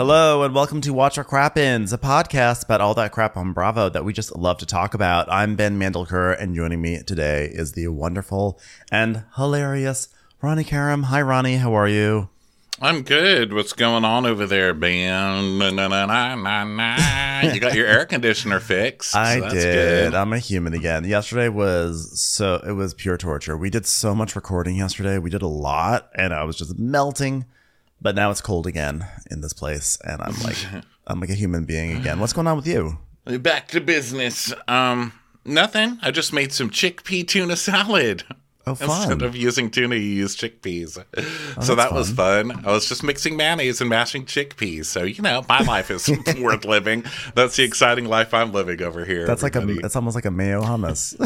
Hello and welcome to Watch Our Crap Crappens, a podcast about all that crap on Bravo that we just love to talk about. I'm Ben Mandelker, and joining me today is the wonderful and hilarious Ronnie Karam. Hi, Ronnie. How are you? I'm good. What's going on over there, Ben? Na, na, na, na. You got your air conditioner fixed. I so that's did. Good. I'm a human again. Yesterday was so it was pure torture. We did so much recording yesterday. We did a lot, and I was just melting. But now it's cold again in this place, and I'm like, I'm like a human being again. What's going on with you? Back to business. Um, nothing. I just made some chickpea tuna salad. Oh, fun. Oh, Instead of using tuna, you use chickpeas. so that was fun. I was just mixing mayonnaise and mashing chickpeas. So you know, my life is worth living. That's the exciting life I'm living over here. That's like a. everybody. It's almost like a mayo hummus.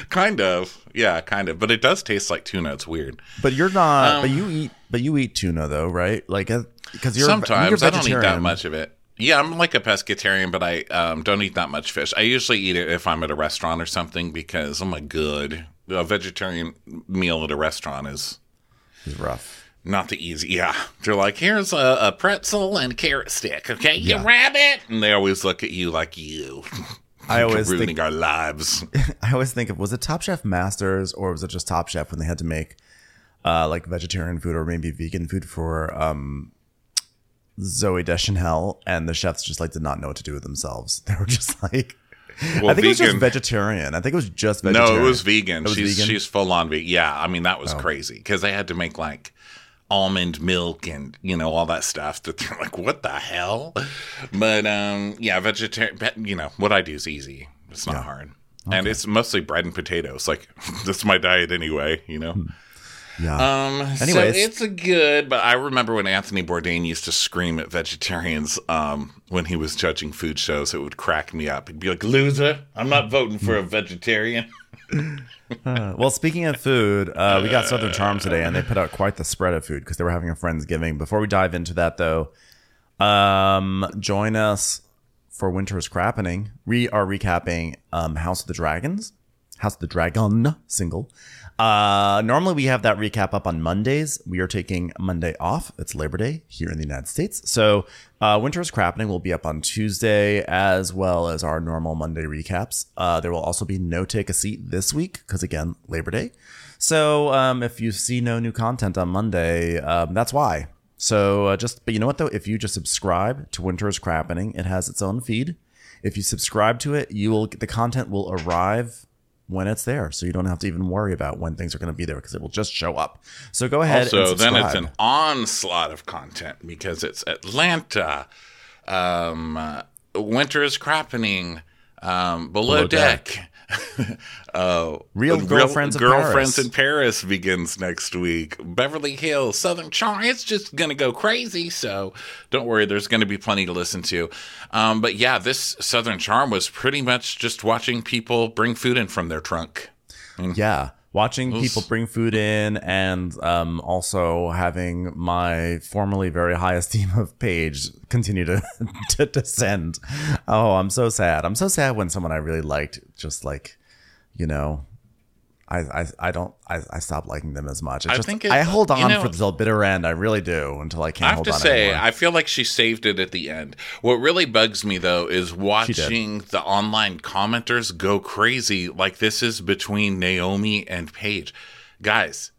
kind of, yeah, kind of. But it does taste like tuna. It's weird. But you're not. Um, but you eat. But you eat tuna though, right? Like because you're Sometimes you're I don't eat that much of it. Yeah, I'm like a pescatarian, but I um, don't eat that much fish. I usually eat it if I'm at a restaurant or something because, oh my god, a vegetarian meal at a restaurant is It's rough. not the easy. Yeah, they're like, here's a, a pretzel and carrot stick. Okay, you Yeah. rabbit, and they always look at you like you. I always ruining think. our lives. I always think of was it Top Chef Masters or was it just Top Chef when they had to make uh, like vegetarian food or maybe vegan food for um, Zooey Deschanel and the chefs just like did not know what to do with themselves. They were just like. Well, I think it was just vegetarian. I think it was just vegetarian. No, it was vegan. It was she's vegan? Oh. she's full on vegan. Yeah, I mean that was crazy because they had to make like almond milk and you know all that stuff that they're like what the hell but um yeah vegetarian you know what i do is easy it's not hard and it's mostly bread and potatoes like that's my diet anyway you know Yeah. um Anyways. so it's a good but i remember when anthony bourdain used to scream at vegetarians um when he was judging food shows it would crack me up he'd be like loser i'm not voting for a vegetarian Uh, well, speaking of food, uh, we got Southern Charm today, and they put out quite the spread of food because they were having a friendsgiving. Before we dive into that, though, um, join us for Winter's Crappening. We are recapping um, House of the Dragons, House of the Dragon single. Uh, normally we have that recap up on Mondays. We are taking Monday off. It's Labor Day here in the United States. So, uh, Winter's Crappening will be up on Tuesday as well as our normal Monday recaps. Uh, there will also be no take a seat this week because again, Labor Day. So, um, if you see no new content on Monday, um, that's why. So, uh, just, but you know what though? If you just subscribe to Winter's Crappening, it has its own feed. If you subscribe to it, you will the content will arrive when it's there, so you don't have to even worry about when things are going to be there because it will just show up. So go ahead. Also, and then it's an onslaught of content because it's Atlanta, um, uh, Winter is Crappening, um, Below, Below Deck. uh, Real Girlfriends of Girlfriends Paris. in Paris begins next week. Beverly Hills, Southern Charm. It's just going to go crazy. So don't worry, there's going to be plenty to listen to. Um, but yeah, this Southern Charm was pretty much just watching people bring food in from their trunk. yeah. Watching people bring food in and um, also having my formerly very high esteem of Paige continue to, to descend. Oh, I'm so sad. I'm so sad when someone I really liked just like, you know, I I, I don't I, I stop liking them as much. It's I just, think it- I hold on you know- for the bitter end. I really do until I can't I have hold to on say, anymore. I feel like she saved it at the end. What really bugs me though is watching the online commenters go crazy. Like this is between Naomi and Paige, guys.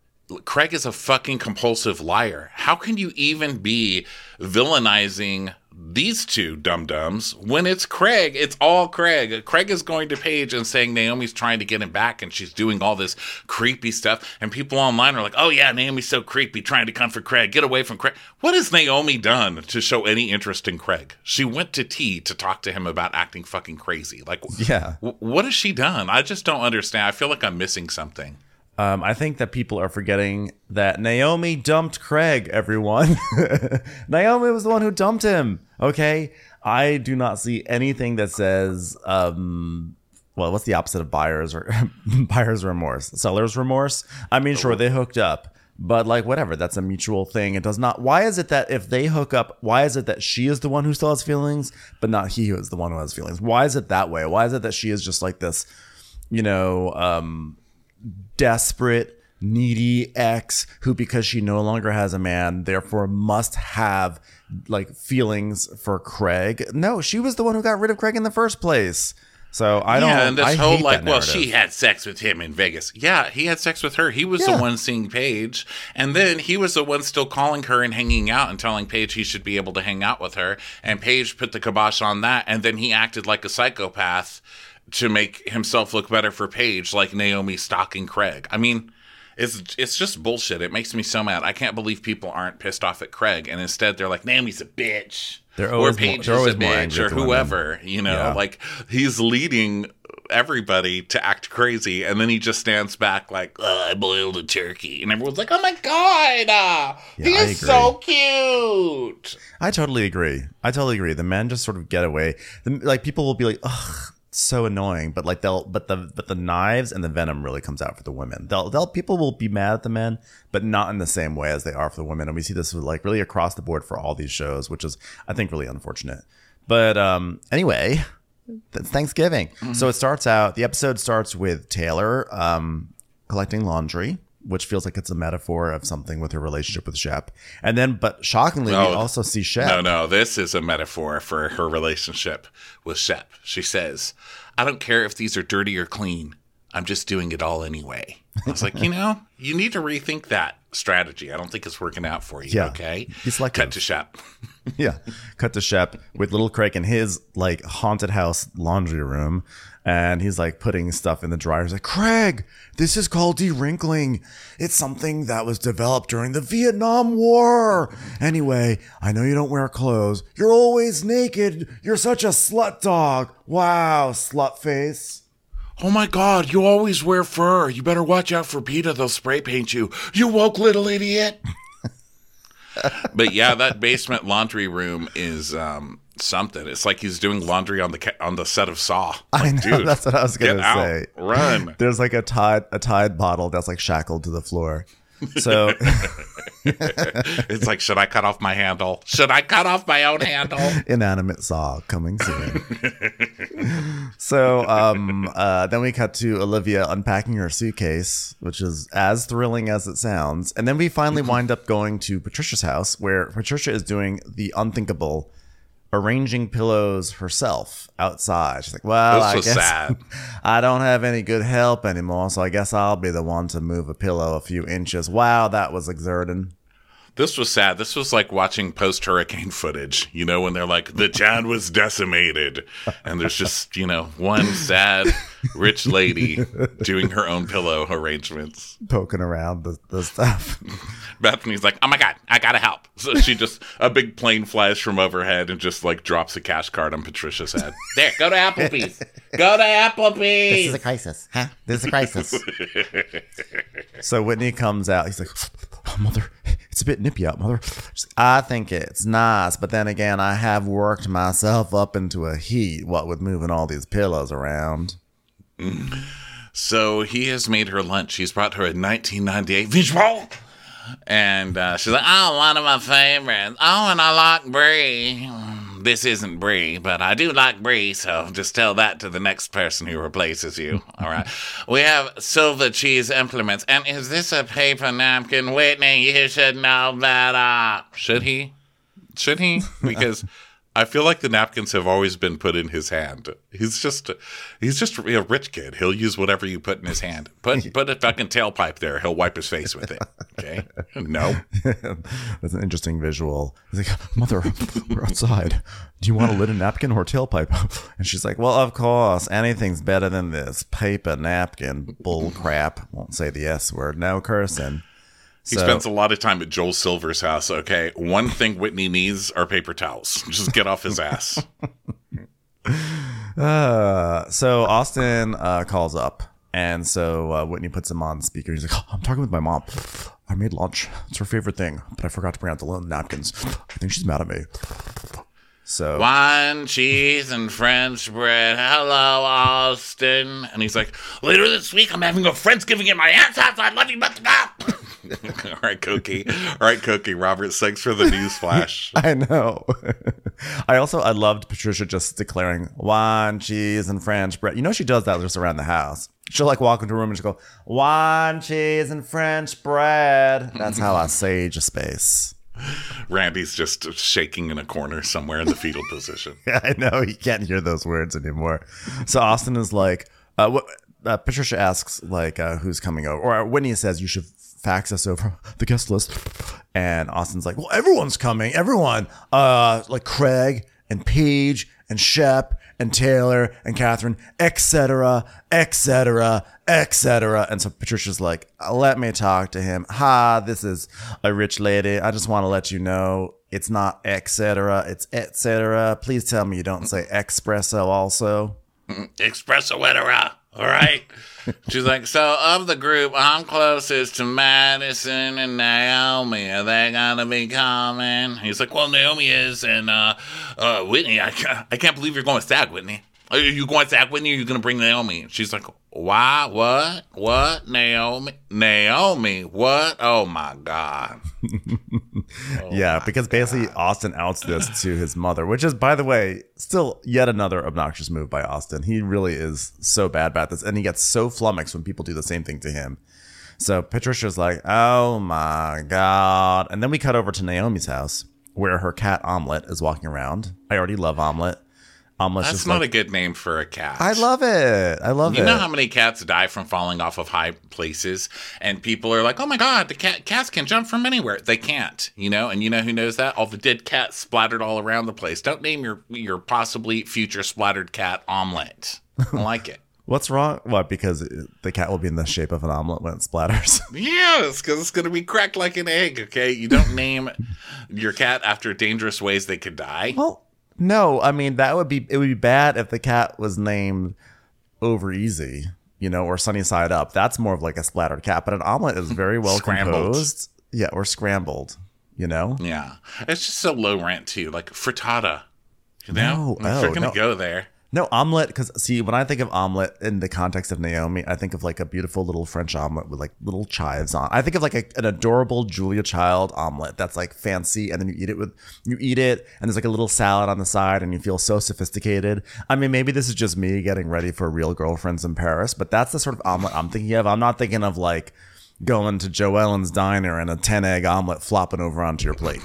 Craig is a fucking compulsive liar. How can you even be villainizing these two dum dums when it's Craig? It's all Craig. Craig is going to Paige and saying Naomi's trying to get him back and she's doing all this creepy stuff. And people online are like, oh yeah, Naomi's so creepy trying to comfort Craig. Get away from Craig. What has Naomi done to show any interest in Craig? She went to T to talk to him about acting fucking crazy. Like, Yeah. w- what has she done? I just don't understand. I feel like I'm missing something. Um, I think that people are forgetting that Naomi dumped Craig, everyone. Naomi was the one who dumped him. Okay. I do not see anything that says, um, well, what's the opposite of buyer's or buyer's remorse? Seller's remorse. I mean, sure, they hooked up, but like whatever, that's a mutual thing. It does not. Why is it that if they hook up, why is it that she is the one who still has feelings, but not he who is the one who has feelings? Why is it that way? Why is it that she is just like this, you know, um, desperate, needy ex who, because she no longer has a man, therefore must have like feelings for Craig? No, she was the one who got rid of Craig in the first place. So I don't. Yeah, and this I whole like, well, she had sex with him in Vegas. Yeah, he had sex with her. He was Yeah. the one seeing Paige, and then he was the one still calling her and hanging out and telling Paige he should be able to hang out with her. And Paige put the kibosh on that, and then he acted like a psychopath to make himself look better for Paige, like Naomi stalking Craig. I mean. It's it's just bullshit. It makes me so mad. I can't believe people aren't pissed off at Craig, and instead they're like, "Naomi's a bitch," They're or always more- Paige they're is a more bitch, or the women. whoever. You know, Yeah. like he's leading everybody to act crazy, and then he just stands back like, "Ugh, "I boiled a turkey," and everyone's like, "Oh my god, uh, he Yeah, I is so cute." I totally agree. I totally agree. The men just sort of get away. The, like people will be like, "Ugh, so annoying," but like they'll, but the, but the knives and the venom really comes out for the women. They'll, they'll, people will be mad at the men, but not in the same way as they are for the women. And we see this like really across the board for all these shows, which is, I think, really unfortunate. But um, anyway, Thanksgiving. So it starts out. The episode starts with Taylor um, collecting laundry. Which feels like it's a metaphor of something with her relationship with Shep, and then, but shockingly, we Oh, also see Shep. No, no, this is a metaphor for her relationship with Shep. She says, "I don't care if these are dirty or clean. I'm just doing it all anyway." I was like, you know, you need to rethink that strategy. I don't think it's working out for you. Yeah. Okay, Be like, cut to Shep. Yeah. Cut to Shep with little Craig in his like haunted house laundry room. And he's like putting stuff in the dryer. He's like, Craig, this is called dewrinkling. It's something that was developed during the Vietnam War. Anyway, I know you don't wear clothes. You're always naked. You're such a slut dog. Wow, slut face. Oh my God, you always wear fur. You better watch out for PETA. They'll spray paint you. You woke little idiot. but yeah, that basement laundry room is um, something. It's like he's doing laundry on the ca- on the set of Saw. I know. dude, that's what I was gonna out. say. Run. There's like a tide a tide bottle that's like shackled to the floor. So It's like, should I cut off my handle? Should I cut off my own handle? inanimate saw coming soon. so um, uh, then we cut to Olivia unpacking her suitcase, which is as thrilling as it sounds. And then we finally wind up going to Patricia's house, where Patricia is doing the unthinkable, arranging pillows herself outside. She's like, "Well, This I guess sad. I don't have any good help anymore, so I guess I'll be the one to move a pillow a few inches." Wow, that was exerting. This was sad. This was like watching post hurricane footage, you know, when they're like, the town was decimated. And there's just, you know, one sad rich lady doing her own pillow arrangements. Poking around the, the stuff. Bethenny's like, oh my God, I gotta help. So she just, a big plane flies from overhead and just like drops a cash card on Patricia's head. There, go to Applebee's. Go to Applebee's. This is a crisis, huh? This is a crisis. So Whitney comes out. He's like, oh, "Mother, it's a bit nippy out, mother." I think it's nice, but then again, I have worked myself up into a heat. What with moving all these pillows around. So he has made her lunch. He's brought her a 1998 Visual. And uh, she's like, oh, one of my favorites. Oh, and I like brie. This isn't brie, but I do like brie, so just tell that to the next person who replaces you. All right. we have silver cheese implements. And is this a paper napkin? Whitney, you should know better. Should he? Should he? Because I feel like the napkins have always been put in his hand. He's just he's just a rich kid. He'll use whatever you put in his hand. Put put a fucking tailpipe there. He'll wipe his face with it. Okay? No. That's an interesting visual. He's like, "Mother, we're outside. Do you want a linen napkin or tailpipe?" And she's like, "Well, of course, anything's better than this paper napkin bull crap." Won't say the s word. No cursing. He So- spends a lot of time at Joel Silver's house. Okay. One thing Whitney needs are paper towels. Just get off his ass. Uh, so Austen uh, calls up And so uh, Whitney puts him on speaker. He's like, oh, I'm talking with my mom. I made lunch. It's her favorite thing, but I forgot to bring out the linen napkins. I think she's mad at me. So Wine, cheese, and French bread. Hello, Austen. And he's like, later this week, I'm having a Friendsgiving at my aunt's house. I love you, but All right, Cookie. All right, Cookie. Robert, thanks for the news flash. I know. I also I loved Patricia just declaring wine, cheese, and French bread. You know she does that just around the house. She'll like walk into a room and just go wine, cheese, and French bread. That's how I sage a space. Randy's just shaking in a corner somewhere in the fetal position. Yeah, I know he can't hear those words anymore. So Austen is like, uh, what? Uh, Patricia asks like, uh, who's coming over, or Whitney says you should fax us over the guest list, and Austen's like, well, everyone's coming, everyone, uh, like Craig and Paige and Shep and Taylor and Catherine, etc., etc., etc. And so Patricia's like, let me talk to him. Ha, this is a rich lady. I just want to let you know it's not etc. It's etc. Please tell me you don't say espresso also. Espresso etc. All right. She's like, so of the group, I'm closest to Madison and Naomi. Are they gonna be coming? He's like, well, Naomi is, and uh, uh, Whitney. I can't, I can't believe you're going SAG, Whitney. Are you going SAG, Whitney? Or are you gonna bring Naomi? She's like, why? What? What? Naomi? Naomi? What? Oh my god. Oh yeah, because basically Austen outs this to his mother, which is, by the way, still yet another obnoxious move by Austen. He really is so bad about this, and he gets so flummoxed when people do the same thing to him. So Patricia's like, "Oh my god!" And then we cut over to Naomi's house, where her cat Omelet is walking around. I already love Omelet. Omelet's That's not like, a good name for a cat. I love it. I love You it. You know how many cats die from falling off of high places, and people are like, "Oh my god, the cat cats can jump from anywhere." They can't, you know. And you know who knows that? All the dead cats splattered all around the place. Don't name your your possibly future splattered cat omelet. I like it. What's wrong? What? Because the cat will be in the shape of an omelet when it splatters. Yes, because it's going to be cracked like an egg. Okay, you don't name your cat after dangerous ways they could die. Well, no, I mean that would be it would be bad if the cat was named Over Easy, you know, or Sunny Side Up. That's more of like a splattered cat, but an omelet is very well Scrambled. composed. Yeah, or scrambled, you know? Yeah, it's just so low rent too, like frittata. You know, No, if you're oh, gonna no. go there. No, omelet because see, when I think of omelet in the context of Naomi, I think of like a beautiful little French omelet with like little chives on. I think of like a, an adorable Julia Child omelet that's like fancy, and then you eat it with you eat it, and there's like a little salad on the side, and you feel so sophisticated. I mean, maybe this is just me getting ready for real girlfriends in Paris, but that's the sort of omelet I'm thinking of. I'm not thinking of like going to Joellen's diner and a ten egg omelet flopping over onto your plate.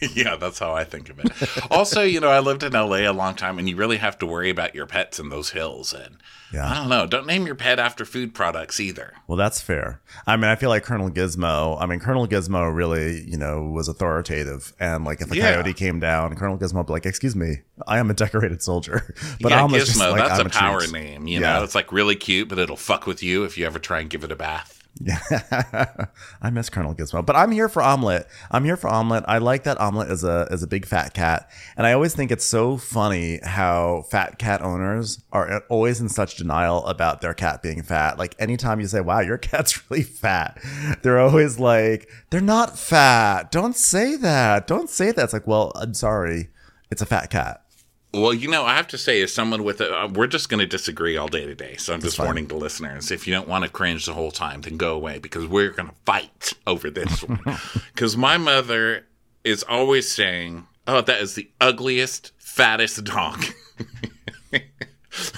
yeah, that's how I think of it. also, you know, I lived in LA a long time, and you really have to worry about your pets in those hills. And Yeah. I don't know, don't name your pet after food products either. Well, that's fair. I mean, I feel like Colonel Gizmo. I mean, Colonel Gizmo really, you know, was authoritative, and like if a Yeah. coyote came down, Colonel Gizmo would be like, "Excuse me, I am a decorated soldier." But yeah, Gizmo, just like, that's "I'm a power treat." name. You Yeah. know, it's like really cute, but it'll fuck with you if you ever try and give it a bath. Yeah, I miss Colonel Gizmo, but I'm here for Omelet. I'm here for Omelet. I like that Omelet is a is a big fat cat, and I always think it's so funny how fat cat owners are always in such denial about their cat being fat. Like anytime you say, "Wow, your cat's really fat," they're always like, "They're not fat. Don't say that. Don't say that." It's like, well, I'm sorry, it's a fat cat. Well, you know, I have to say, as someone with a, uh, we're just going to disagree all day today. So I'm just fine. warning the listeners: if you don't want to cringe the whole time, then go away because we're going to fight over this one. Because my mother is always saying, "Oh, that is the ugliest, fattest dog."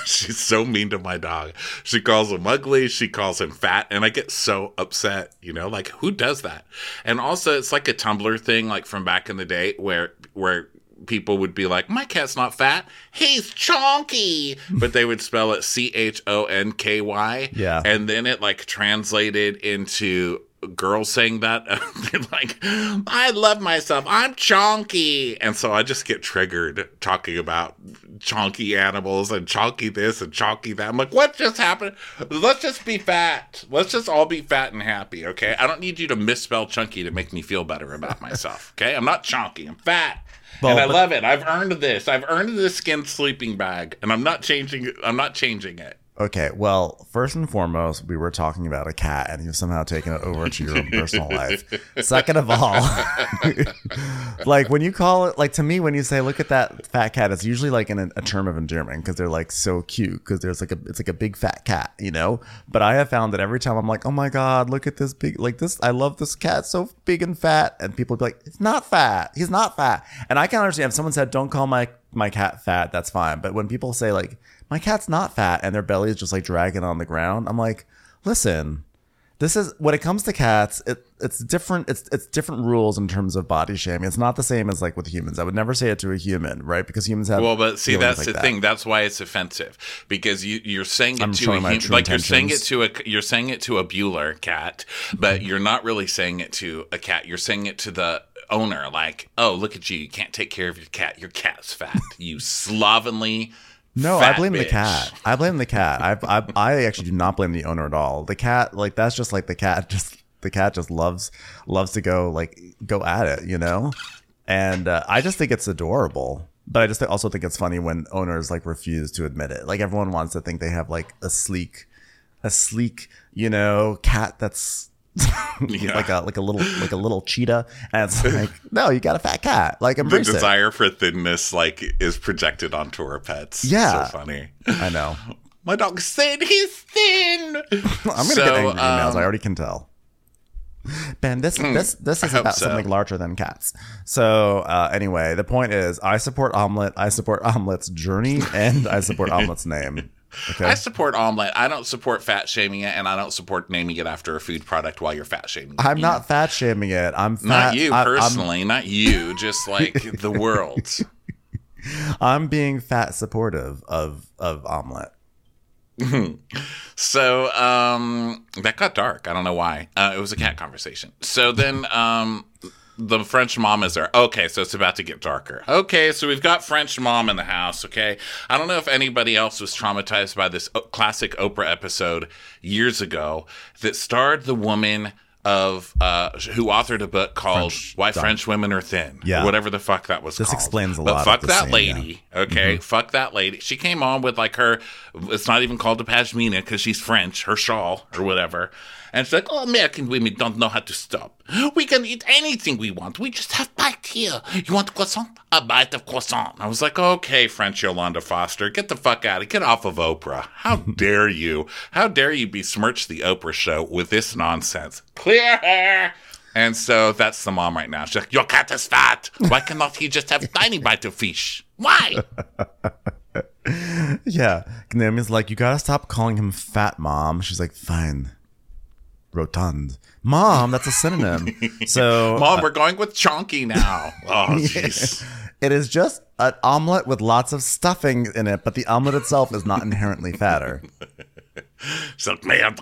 She's so mean to my dog. She calls him ugly. She calls him fat. And I get so upset, you know, like who does that? And also it's like a Tumblr thing, like from back in the day where, where people would be like, my cat's not fat. He's chonky. But they would spell it C H O N K Y. Yeah. And then it like translated into girls saying that. They're like, I love myself. I'm chonky. And so I just get triggered talking about chonky animals and chonky this and chonky that. I'm like, what just happened? Let's just be fat. Let's just all be fat and happy, okay? I don't need you to misspell chunky to make me feel better about myself, okay? I'm not chonky. I'm fat. And I but- love it. I've earned this. I've earned this skin sleeping bag, and I'm not changing. I'm not changing it. Okay, well, first and foremost, we were talking about a cat, and you've somehow taken it over to your own personal life. Second of all, like when you call it, like to me, when you say, "Look at that fat cat," it's usually like in a, a term of endearment because they're like so cute because there's like a, it's like a big fat cat, you know. But I have found that every time I'm like, "Oh my god, look at this big, like this, I love this cat, so big and fat," and people be like, "It's not fat, he's not fat," and I can understand if someone said, "Don't call my my cat fat," that's fine. But when people say like my cat's not fat and their belly is just like dragging on the ground i'm like listen this is when it comes to cats it, it's different it's it's different rules in terms of body shaming it's not the same as like with humans i would never say it to a human right because humans have Well, but see, that's like the that. thing. That's why it's offensive because you you're saying it I'm to a showing my hum- like you're saying it to a you're saying it to a Bueller cat, but mm-hmm. you're not really saying it to a cat. You're saying it to the owner. Like, oh, look at you! You can't take care of your cat. Your cat's fat. You slovenly. No, I blame the cat. I blame the cat. I, I I actually do not blame the owner at all. The cat, like that's just like the cat. Just the cat just loves loves to go like go at it, you know. And uh, I just think it's adorable. But I just also think it's funny when owners like refuse to admit it. Like everyone wants to think they have like a sleek, a sleek, you know, cat that's Yeah. like a like a little like a little cheetah, and it's like no, you got a fat cat. Like The embrace it. desire for thinness like is projected onto our pets. Yeah. so funny. I know. My dog said he's thin. I'm gonna So, get angry emails. um, I already can tell. Ben, this this this is about so. something larger than cats. So uh, anyway, the point is, I support Omelet. I support Omelet's journey, and I support Omelet's name. Okay. I support omelet. I don't support fat shaming it, and I don't support naming it after a food product while you're fat shaming. it. I'm You not fat shaming it. I'm fat, Not you I- I'm- personally, not you, just like the world. I'm, being fat supportive of of Omelet. So um, that got dark. I don't know why. Uh, it was a cat conversation. So then um, the French mom is there. Okay, so it's about to get darker. Okay, so we've got French mom in the house. Okay, I don't know if anybody else was traumatized by this classic Oprah episode years ago that starred the woman of uh, who authored a book called French "Why Dom- French Women Are Thin." Yeah. whatever the fuck that was. This called. explains a But lot of Fuck that scene, lady. Okay, fuck that lady. She came on with like her. It's not even called a pashmina because she's French. Her shawl or whatever. And she's like, "Oh, American women don't know how to stop. We can eat anything we want. We just have bite here. You want a croissant? A bite of croissant." I was like, "Okay, French Yolanda Foster, get the fuck out of, get off of Oprah. How dare you? How dare you besmirch the Oprah show with this nonsense? Clear her." And so that's the mom right now. She's like, Your cat is fat. Why cannot he just have tiny bite of fish? Why? Yeah, Naomi's like, you gotta stop calling him fat, mom. She's like, fine, rotund, mom. That's a synonym. so Mom, uh, we're going with chonky now. Oh, jeez. It is just an omelet with lots of stuffing in it, but the omelet itself is not inherently fatter. Like, man.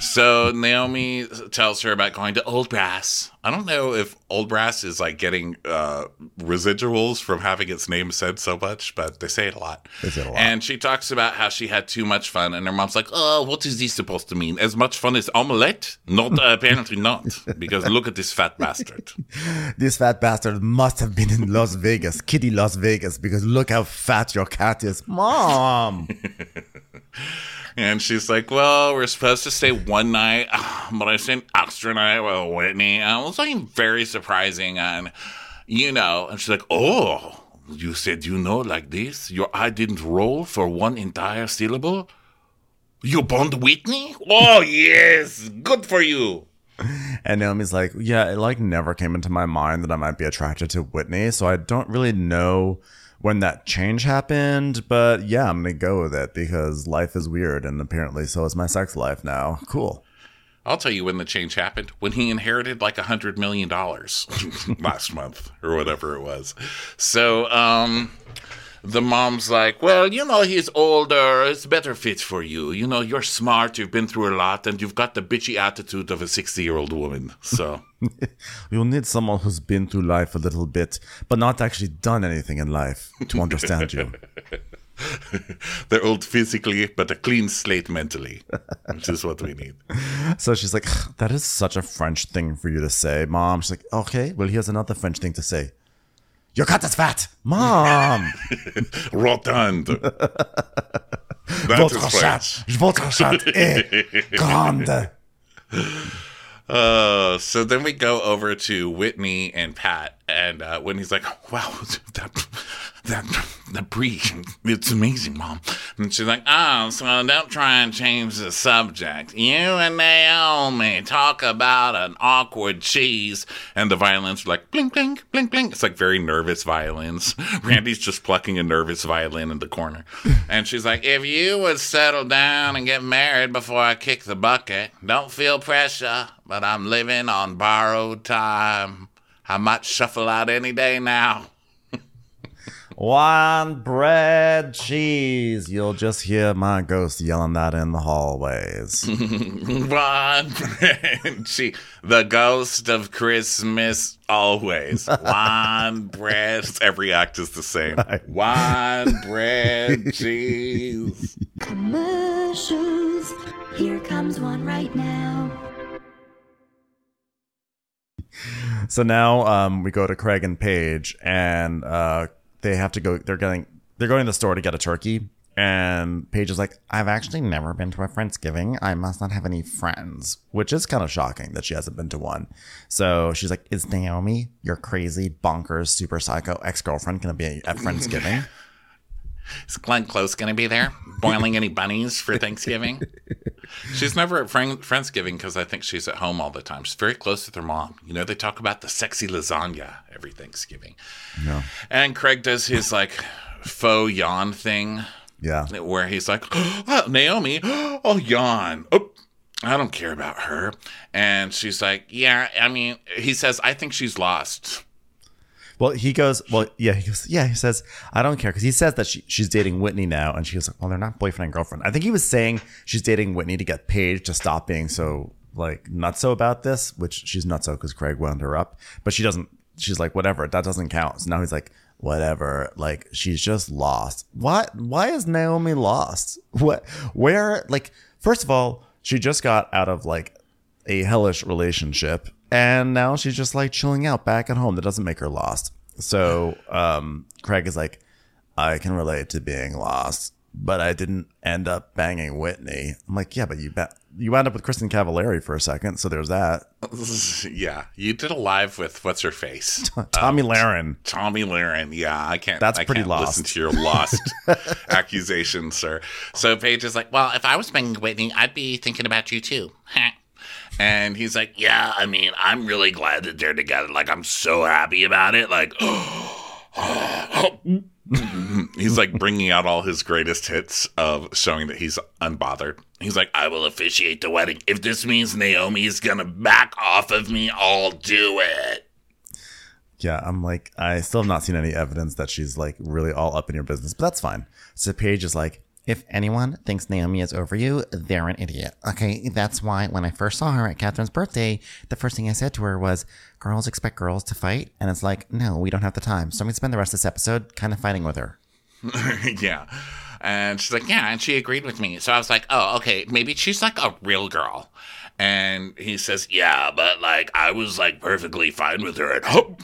So Naomi tells her about going to Old Brass. I don't know if Old Brass is like getting uh, residuals from having its name said so much, but they say it a lot. They say it a lot. And she talks about how she had too much fun, and her mom's like, "Oh, what is this supposed to mean? As much fun as omelette? Not uh, apparently not, because look at this fat bastard." This fat bastard must have been in Las Vegas, kitty Las Vegas, because look how fat your cat is, mom. And she's like, Well, we're supposed to stay one night, but I stayed extra night with Whitney. And it was like very surprising. And, you know, and she's like, Oh, you said you know like this? Your eye didn't roll for one entire syllable? You boned Whitney? Oh, yes. Good for you. And Naomi's like, yeah, it like never came into my mind that I might be attracted to Whitney, so I don't really know when that change happened, but yeah, I'm gonna go with it because life is weird, and apparently so is my sex life now. Cool. I'll tell you when the change happened. When he inherited like a hundred million dollars last month or whatever it was. So, um, the mom's like, well, you know, he's older. It's better fit for you. You know, you're smart. You've been through a lot and you've got the bitchy attitude of a 60 year old woman. So, You'll need someone who's been through life a little bit, but not actually done anything in life to understand you. they're old physically, but a clean slate mentally, which is what we need. So she's like, that is such a French thing for you to say, mom. She's like, okay, well, here's another French thing to say. Your cat is fat, mom. Rotund. That's That's. Votre chat est grande. Uh, so then we go over to Whitney and Pat, and uh, he's like, "Wow, that that that brie, it's amazing, mom." And she's like, "Oh, so don't try and change the subject. You and Naomi talk about an awkward cheese." And the violins are like, "Blink, blink, blink, blink." It's like very nervous violins. Randy's just plucking a nervous violin in the corner, and she's like, "If you would settle down and get married before I kick the bucket, don't feel pressure." But I'm living on borrowed time. I might shuffle out any day now. One bread cheese. You'll just hear my ghost yelling that in the hallways. One bread cheese. The ghost of Christmas always. One bread. Every act is the same. One bread cheese. Commercials. Here comes one right now. so now um, we go to Craig and Paige, and uh, they have to go. They're getting. They're going to the store to get a turkey. And Paige is like, I've actually never been to a Friendsgiving. I must not have any friends, which is kind of shocking that she hasn't been to one. So she's like, Is Naomi, your crazy, bonkers, super psycho ex girlfriend, going to be at Friendsgiving? Is Glenn Close going to be there? Boiling any bunnies for Thanksgiving? she's never at friend, Friendsgiving because I think she's at home all the time. She's very close with her mom. You know, they talk about the sexy lasagna every Thanksgiving. no. And Craig does his like faux yawn thing Yeah. where he's like, oh, Naomi, oh, yawn. Oh, I don't care about her. And she's like, yeah, I mean, he says, I think she's lost. Well, he goes, well, yeah, he goes, yeah, he says, I don't care. Because he says that she, she's dating Whitney now. And she goes, well, they're not boyfriend and girlfriend. I think he was saying she's dating Whitney to get Paige to stop being so, like, nutso about this, which she's nutso because Craig wound her up. But she doesn't, she's like, whatever, that doesn't count. So now he's like, whatever, like, she's just lost. What? Why is Naomi lost? What? Where, like, first of all, she just got out of, like, a hellish relationship and now she's just like chilling out back at home that doesn't make her lost so um craig is like i can relate to being lost but i didn't end up banging whitney i'm like yeah but you bet you wound up with Kristin Cavallari for a second so there's that yeah, you did a live with what's her face, Tomi Lahren. Tomi Lahren. Yeah, I can't. That's I pretty can't lost. Listen to your lost accusations, sir. So Paige is like, "Well, if I was banging Whitney, I'd be thinking about you too." And he's like, "Yeah, I mean, I'm really glad that they're together. Like, I'm so happy about it. Like." he's like bringing out all his greatest hits of showing that he's unbothered. He's like, I will officiate the wedding. If this means Naomi's gonna back off of me, I'll do it. yeah i'm like i still have not seen any evidence that she's like really all up in your business but that's fine so paige is like If anyone thinks Naomi is over you, they're an idiot. Okay, that's why when I first saw her at Catherine's birthday, the first thing I said to her was, Girls expect girls to fight. And it's like, no, we don't have the time. So I'm going to spend the rest of this episode kind of fighting with her. yeah. And she's like, yeah, and she agreed with me. So I was like, oh, okay, maybe she's like a real girl. And he says, yeah, but like I was like perfectly fine with her home.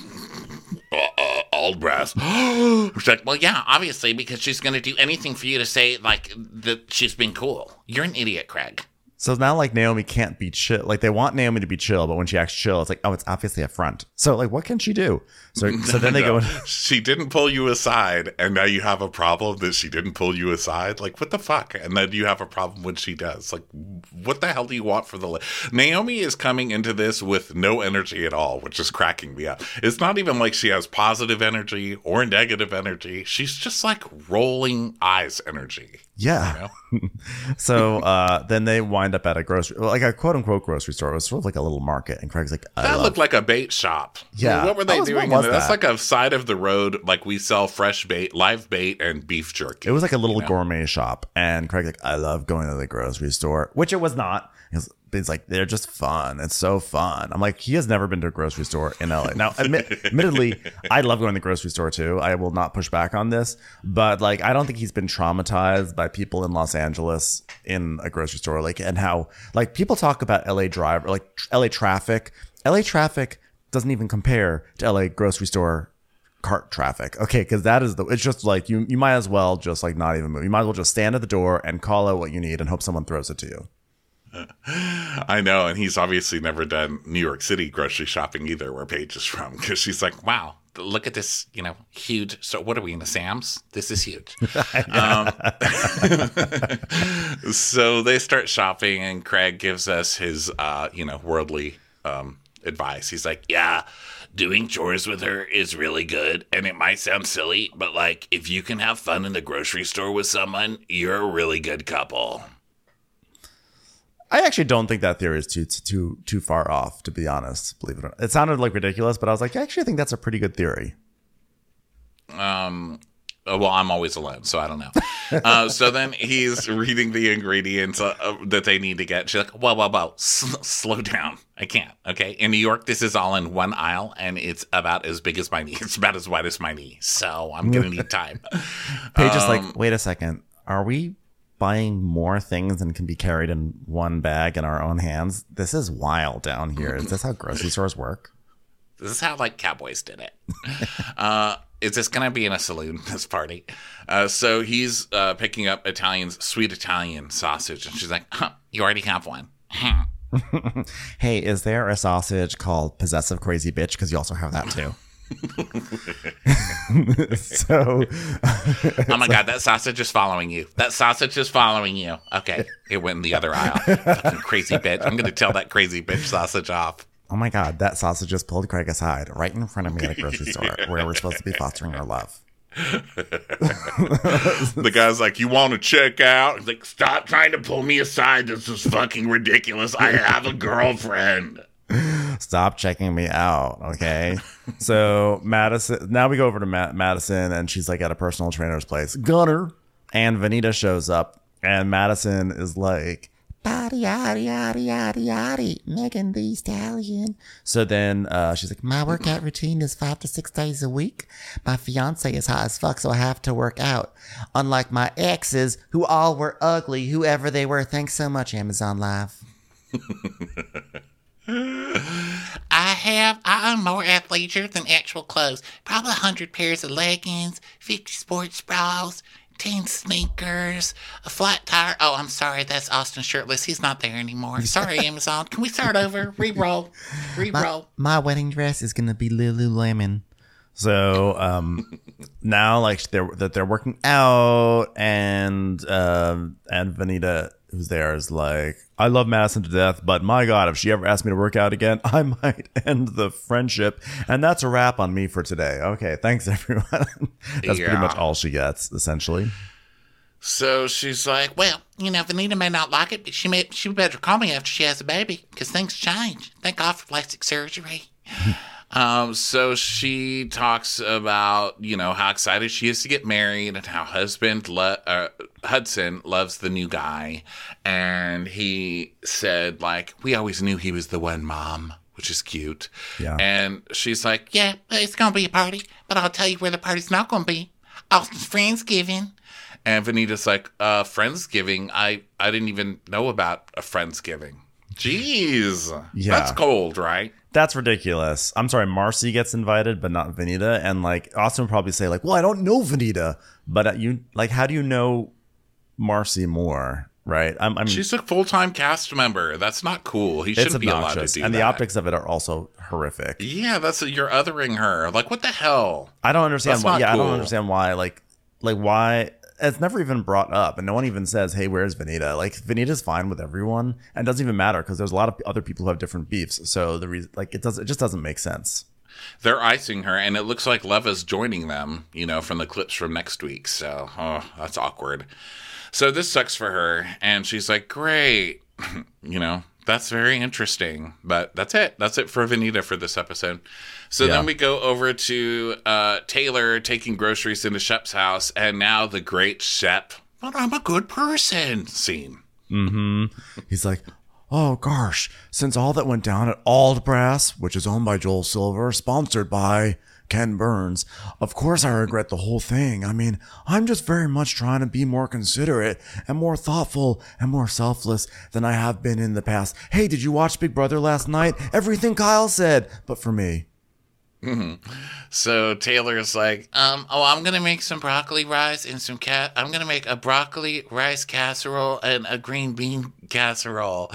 Uh, uh, old brass. She's like, well, yeah, obviously, because she's going to do anything for you to say, like, that she's been cool. You're an idiot, Craig. So now, like Naomi can't be chill. Like they want Naomi to be chill, but when she acts chill, it's like, oh, it's obviously a front. So like, what can she do? So so then they go. she didn't pull you aside, and now you have a problem that she didn't pull you aside. Like, what the fuck? And then you have a problem when she does. Like, what the hell do you want for the? Li- Naomi is coming into this with no energy at all, which is cracking me up. It's not even like she has positive energy or negative energy. She's just like rolling eyes energy. Yeah. so uh, then they wind up at a grocery, like a quote unquote grocery store. It was sort of like a little market, and Craig's like, That love- looked like a bait shop. Yeah. What were they was- doing? what in there? was That's like a side of the road, like we sell fresh bait, live bait, and beef jerky. It was like a little you know? gourmet shop, and Craig's like, I love going to the grocery store, which it was not. He's, like, they're just fun. It's so fun. I'm like, he has never been to a grocery store in LA. Now, admit, admittedly, I love going to the grocery store too. I will not push back on this, but like, I don't think he's been traumatized by people in Los Angeles in a grocery store, like, and how like people talk about LA driver, like LA traffic. LA traffic doesn't even compare to LA grocery store cart traffic. Okay, because that is the. It's just like you. You might as well just like not even move. You might as well just stand at the door and call out what you need and hope someone throws it to you. I know, and he's obviously never done New York City grocery shopping either, where Paige is from, because she's like, "Wow, look at this, you know, huge." So, what are we in the Sam's? This is huge. um, so they start shopping, and Craig gives us his, uh, you know, worldly um, advice. He's like, "Yeah." Doing chores with her is really good, and it might sound silly, but like if you can have fun in the grocery store with someone, you're a really good couple. I actually don't think that theory is too too too far off, to be honest. Believe it or not, it sounded like ridiculous, but I was like, I actually think that's a pretty good theory. Um, uh, well, I'm always alone, so I don't know. uh, so then he's reading the ingredients uh, uh, that they need to get. She's like, "Whoa, whoa, whoa, S- slow down! I can't." Okay, in New York, this is all in one aisle, and it's about as big as my knee. It's about as wide as my knee, so I'm gonna need time. Paige is like, wait a second, are we buying more things than can be carried in one bag in our own hands? This is wild down here. Is this how grocery stores work? This is how like cowboys did it. uh, is this gonna be in a saloon? This party. Uh, so he's uh, picking up Italian's sweet Italian sausage, and she's like, huh, "You already have one." Hey, is there a sausage called possessive crazy bitch? Because you also have that too. so oh my god, that sausage is following you. That sausage is following you. Okay, it went in the other aisle. Fucking crazy bitch. I'm gonna tell that crazy bitch sausage off. Oh my god, that sausage just pulled Craig aside right in front of me at a grocery store where we're supposed to be fostering our love. the guy's like, "You want to check out?" He's like, "Stop trying to pull me aside. This is fucking ridiculous. I have a girlfriend." Stop checking me out, okay? so Madison. Now we go over to Ma- Madison, and she's like at a personal trainer's place. Gunner and Venita shows up, and Madison is like, Body, yaddy, yaddy, yaddy, yaddy. Megan Thee Stallion. So then uh, she's like, My workout routine is five to six days a week. My fiance is hot as fuck, so I have to work out. Unlike my exes, who all were ugly, whoever they were. Thanks so much, Amazon Live. I have, I own more athleisure than actual clothes. Probably 100 pairs of leggings, 50 sports bras, 10 sneakers, a flat tire. Oh, I'm sorry, that's Austen shirtless. He's not there anymore. Sorry, Amazon. Can we start over? Re-roll. Re-roll. My wedding dress is gonna be Lululemon. So um, now, like they're that they're working out, and um, and Venita, who's there, is like, I love Madison to death, but my God, if she ever asks me to work out again, I might end the friendship, and that's a wrap on me for today. Okay, thanks everyone. that's pretty much all she gets, essentially. So she's like, Well, you know, Venita may not like it, but she may she better call me after she has a baby, because things change. Thank God for plastic surgery. Um, so she talks about you know how excited she is to get married and how husband lo- uh, Hudson loves the new guy, and he said like we always knew he was the one, mom, which is cute. Yeah. And she's like, Yeah, it's gonna be a party, but I'll tell you where the party's not gonna be. Austen's Friendsgiving. and Venita's like, uh, friendsgiving. I I didn't even know about a friendsgiving. Jeez, Yeah. that's cold, right? That's ridiculous. I'm sorry, Marcie gets invited, but not Venita. And like Austen would probably say, like, well, I don't know Venita, but uh, you like, how do you know Marcie more? Right? I'm, I'm She's a full time cast member. That's not cool. He shouldn't be allowed to obnoxious, do and that. the optics of it are also horrific. Yeah, that's you're othering her. Like, what the hell? I don't understand That's why. Yeah, I don't understand why. Like, like why? It's never even brought up, and no one even says, "Hey, where's Venita?" Like, Venita's fine with everyone, and doesn't even matter because there's a lot of other people who have different beefs. So the reason, like, it does, it just doesn't make sense. They're icing her, and it looks like Leva's joining them. You know, from the clips from next week. So, oh, that's awkward. So this sucks for her, and she's like, "Great, you know." That's very interesting, but that's it. That's it for Venita for this episode. So Yeah. then we go over to uh, Taylor taking groceries into Shep's house, and now the great Shep, but I'm a good person scene. He's like, oh gosh, since all that went down at Old Brass, which is owned by Joel Silver, sponsored by Ken Burns, of course I regret the whole thing. I mean, I'm just very much trying to be more considerate and more thoughtful and more selfless than I have been in the past. Hey, did you watch Big Brother last night? Everything Kyle said, but for me. So Taylor's like, Um, oh, I'm gonna make some broccoli rice and some cat. I'm gonna make a broccoli rice casserole and a green bean casserole.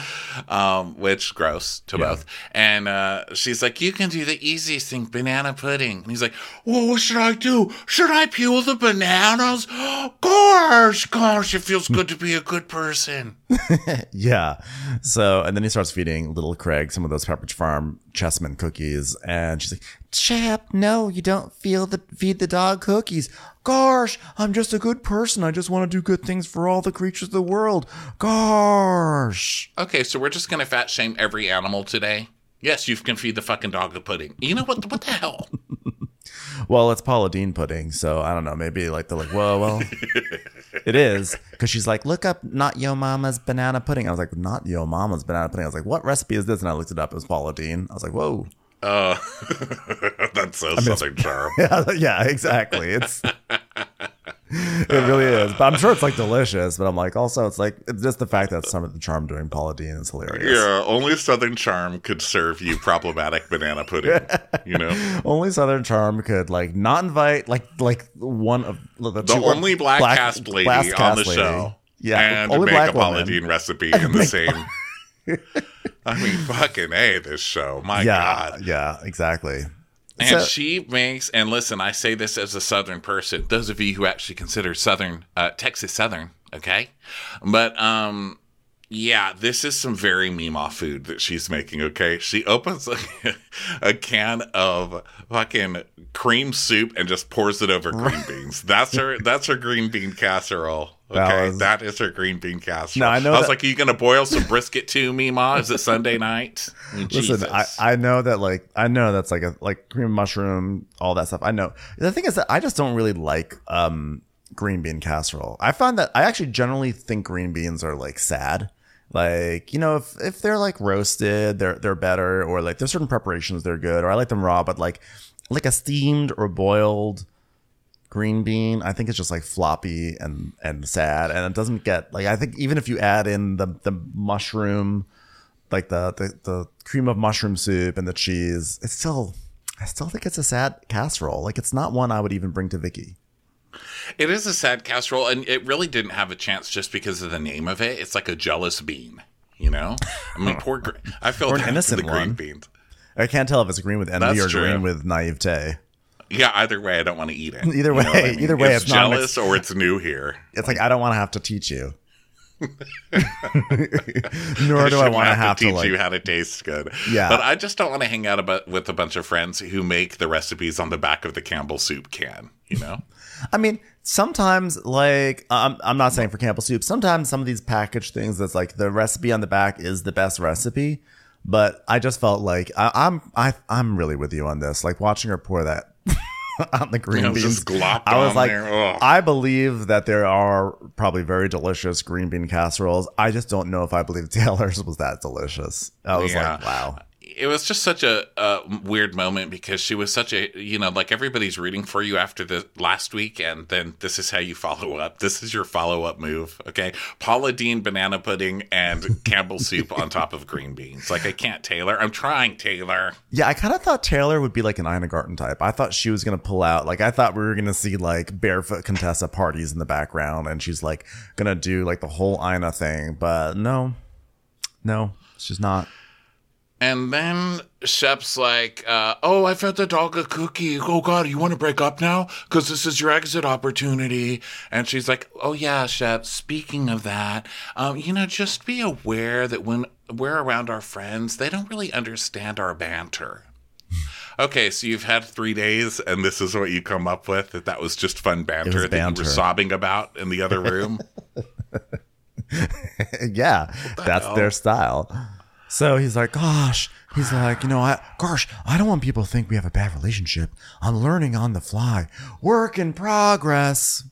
um, which gross to Yeah. both. And uh, she's like, you can do the easiest thing, banana pudding. And he's like, well, what should I do? Should I peel the bananas? Gosh, gosh, it feels good to be a good person. Yeah. So, and then he starts feeding little Craig some of those Pepperidge Farm Chessman cookies, and she's like, Chap, no, you don't feel the feed the dog cookies. "Gosh, I'm just a good person. I just want to do good things for all the creatures of the world. Gosh." Okay, so we're just gonna fat shame every animal today. Yes, you can feed the fucking dog the pudding. You know what? What the hell? Well, it's Paula Deen pudding, so I don't know. Maybe like they're like, "Whoa, well, it is," because she's like, "Look up Not Yo Mama's banana pudding." I was like, "Not Yo Mama's banana pudding." I was like, "What recipe is this?" And I looked it up. It was Paula Deen. I was like, "Whoa." Uh, that's so southern charm. yeah, yeah, exactly. It's it really is. But I'm sure it's like delicious. But I'm like, also, it's like it's just the fact that some of the charm doing Paula Deen is hilarious. Yeah, only Southern Charm could serve you problematic banana pudding. You know, Only Southern Charm could like not invite like like one of the, the two- only black, black, cast lady black on the lady. show. Yeah, and only make black a Paula. Deen recipe in the same. I mean, fucking a this show. My Yeah, God. yeah, exactly. And So- she makes, and listen, I say this as a Southern person. Those of you who actually consider Southern, uh, Texas Southern, okay? But, um, yeah, this is some very Meemaw food that she's making, okay? She opens a, a can of fucking cream soup and just pours it over green beans. That's her, that's her green bean casserole. Okay, was- that is her green bean casserole. No, I know I was that- like, "Are you gonna boil some brisket too, Meemaw? Is it Sunday night?" I Listen, I. I know that like I know that's like a like cream mushroom, all that stuff. I know. The thing is that I just don't really like um green bean casserole. I find that I actually generally think green beans are like sad. Like, you know, if if they're like roasted, they're they're better, or like there's certain preparations they're good, or I like them raw, but like like a steamed or boiled green bean, I think it's just like floppy and and sad, and it doesn't get like I think even if you add in the the mushroom, like the the, the cream of mushroom soup and the cheese, it's still I still think it's a sad casserole. Like it's not one I would even bring to Vicky. It is a sad casserole, and it really didn't have a chance just because of the name of it. It's like a jealous bean, you know. I mean, poor. I feel Or an innocent the green one. beans. I can't tell if it's green with envy That's or true. green with naivete. Yeah, either way, I don't want to eat it. Either You know way- I mean? either way, it's, it's not jealous or it's new here. It's like I don't want to have to teach you. Nor do I shouldn't want to have to teach like you how to taste good. Yeah. but I just don't want to hang out about with a bunch of friends who make the recipes on the back of the Campbell soup can. You know, I mean, sometimes like I'm I'm not saying for Campbell soup. Sometimes some of these packaged things that's like the recipe on the back is the best recipe, but I just felt like I, I'm I I'm really with you on this. Like watching her pour that on the green beans. I was like, I believe that there are probably very delicious green bean casseroles. I just don't know if I believe Taylor's was that delicious. I was Yeah. like, wow. It was just such a, a weird moment because she was such a you know like everybody's rooting for you after the last week and then this is how you follow up this is your follow-up move okay paula deen banana pudding and campbell soup on top of green beans like i can't taylor i'm trying taylor Yeah, I kind of thought Taylor would be like an Ina Garten type. I thought she was gonna pull out like I thought we were gonna see like barefoot Contessa parties in the background, and she's like gonna do like the whole Ina thing. But no, no, she's not. And then shep's like uh, oh i fed the dog a cookie. Oh god you want to break up now? Because this is your exit opportunity. And she's like oh yeah shep speaking of that um, you know just be aware that when we're around our friends they don't really understand our banter. Okay so you've had three days and this is what you come up with? That that was just fun banter, that you were sobbing about in the other room? Yeah, that's their style. So he's like, gosh, he's like, you know, I, gosh, I don't want people to think we have a bad relationship. I'm learning on the fly, work in progress.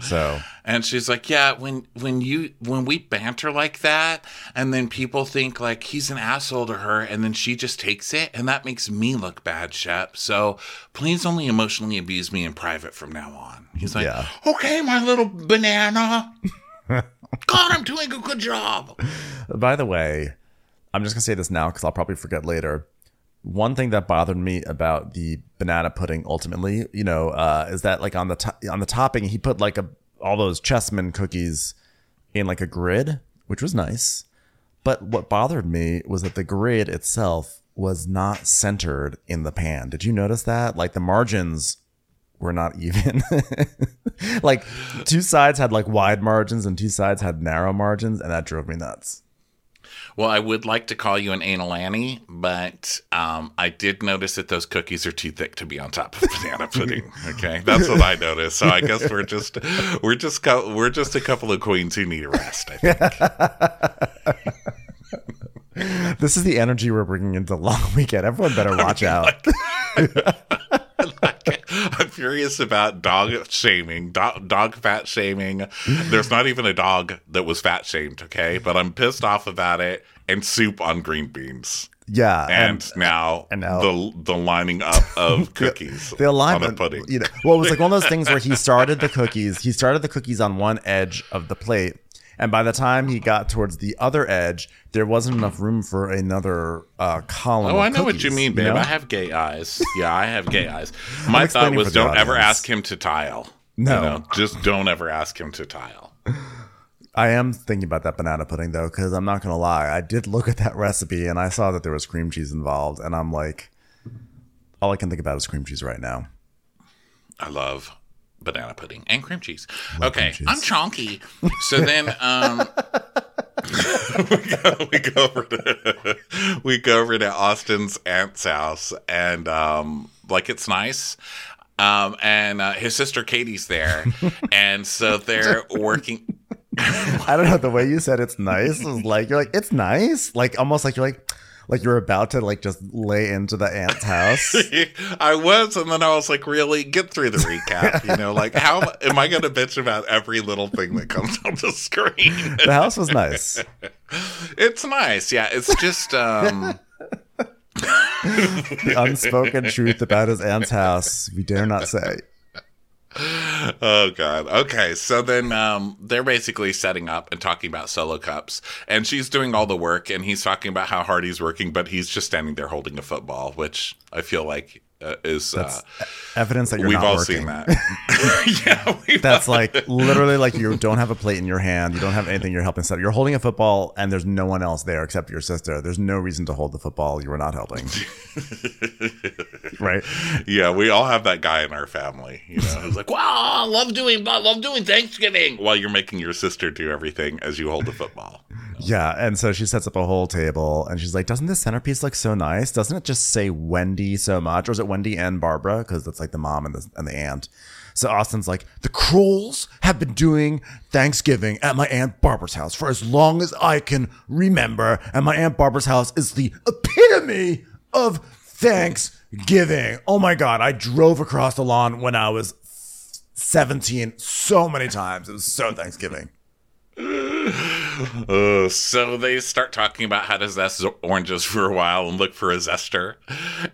So And she's like, "Yeah, when when you when we banter like that, and then people think like he's an asshole to her, and then she just takes it, and that makes me look bad, Shep. So please only emotionally abuse me in private from now on." He's like, Yeah. "Okay, my little banana. God, I'm doing a good job." By the way, I'm just gonna say this now because I'll probably forget later. one thing that bothered me about the banana pudding ultimately, you know, uh, is that like on the to- on the topping he put like a all those chessman cookies in like a grid, which was nice. But what bothered me was that the grid itself was not centered in the pan. Did you notice that? Like the margins were not even. like two sides had like wide margins and two sides had narrow margins, and that drove me nuts. Well, I would like to call you an anal Annie, but um, I did notice that those cookies are too thick to be on top of banana pudding. Okay, that's what I noticed. So I guess we're just we're just co- we're just a couple of queens who need a rest. I think. This is the energy we're bringing into long weekend. Everyone better watch out. I'm furious about dog shaming, dog, dog fat shaming. There's not even a dog that was fat shamed, okay? But I'm pissed off about it. And soup on green beans. yeah, And, now, and now- the the lining up of cookies the alignment, on a pudding. You know, well, it was like one of those things where he started the cookies. He started the cookies on one edge of the plate, and by the time he got towards the other edge, there wasn't enough room for another uh, column. Oh, I know what you mean, babe. know? I have gay eyes. Yeah, I have gay eyes. My thought was don't ever ask him to tile. No. You know, just don't ever ask him to tile. I am thinking about that banana pudding though, because I'm not gonna lie. I did look at that recipe and I saw that there was cream cheese involved, and I'm like, all I can think about is cream cheese right now. I love banana pudding and cream cheese. okay, cream cheese. I'm chonky. So then um we, go, we go over to we go over to Austen's aunt's house and um like it's nice. Um and uh, his sister Katie's there. and so they're working I don't know the way you said it's nice was like you're like it's nice, like almost like you're like like you're about to like just lay into the aunt's house. I was, and then I was like, "Really? Get through the recap." You know, like how am I going to bitch about every little thing that comes on the screen? the house was nice. It's nice, yeah. It's just, um, The unspoken truth about his aunt's house we dare not say. oh god. Okay, so then um, they're basically setting up and talking about solo cups, and she's doing all the work, and he's talking about how hard he's working, but he's just standing there holding a football, which I feel like uh, is uh, Evidence that you're we've not all working. seen that. yeah, we've That's like literally like you don't have a plate in your hand. You don't have anything you're helping set. You're holding a football and there's no one else there except your sister. There's no reason to hold the football. You were not helping. right? Yeah, we all have that guy in our family, you know, who's like, "Wow, I love doing, I love doing Thanksgiving," while you're making your sister do everything as you hold the football. Yeah. And so she sets up a whole table and she's like, Doesn't this centerpiece look so nice? Doesn't it just say Wendy so much? Or is it Wendy and Barbara? Because that's like the mom and the, and the aunt. So Austen's like, The Krolls have been doing Thanksgiving at my Aunt Barbara's house for as long as I can remember. And my Aunt Barbara's house is the epitome of Thanksgiving. Oh my God. I drove across the lawn when I was 17 so many times. It was so Thanksgiving. Uh, so they start talking about how to zest oranges for a while and look for a zester,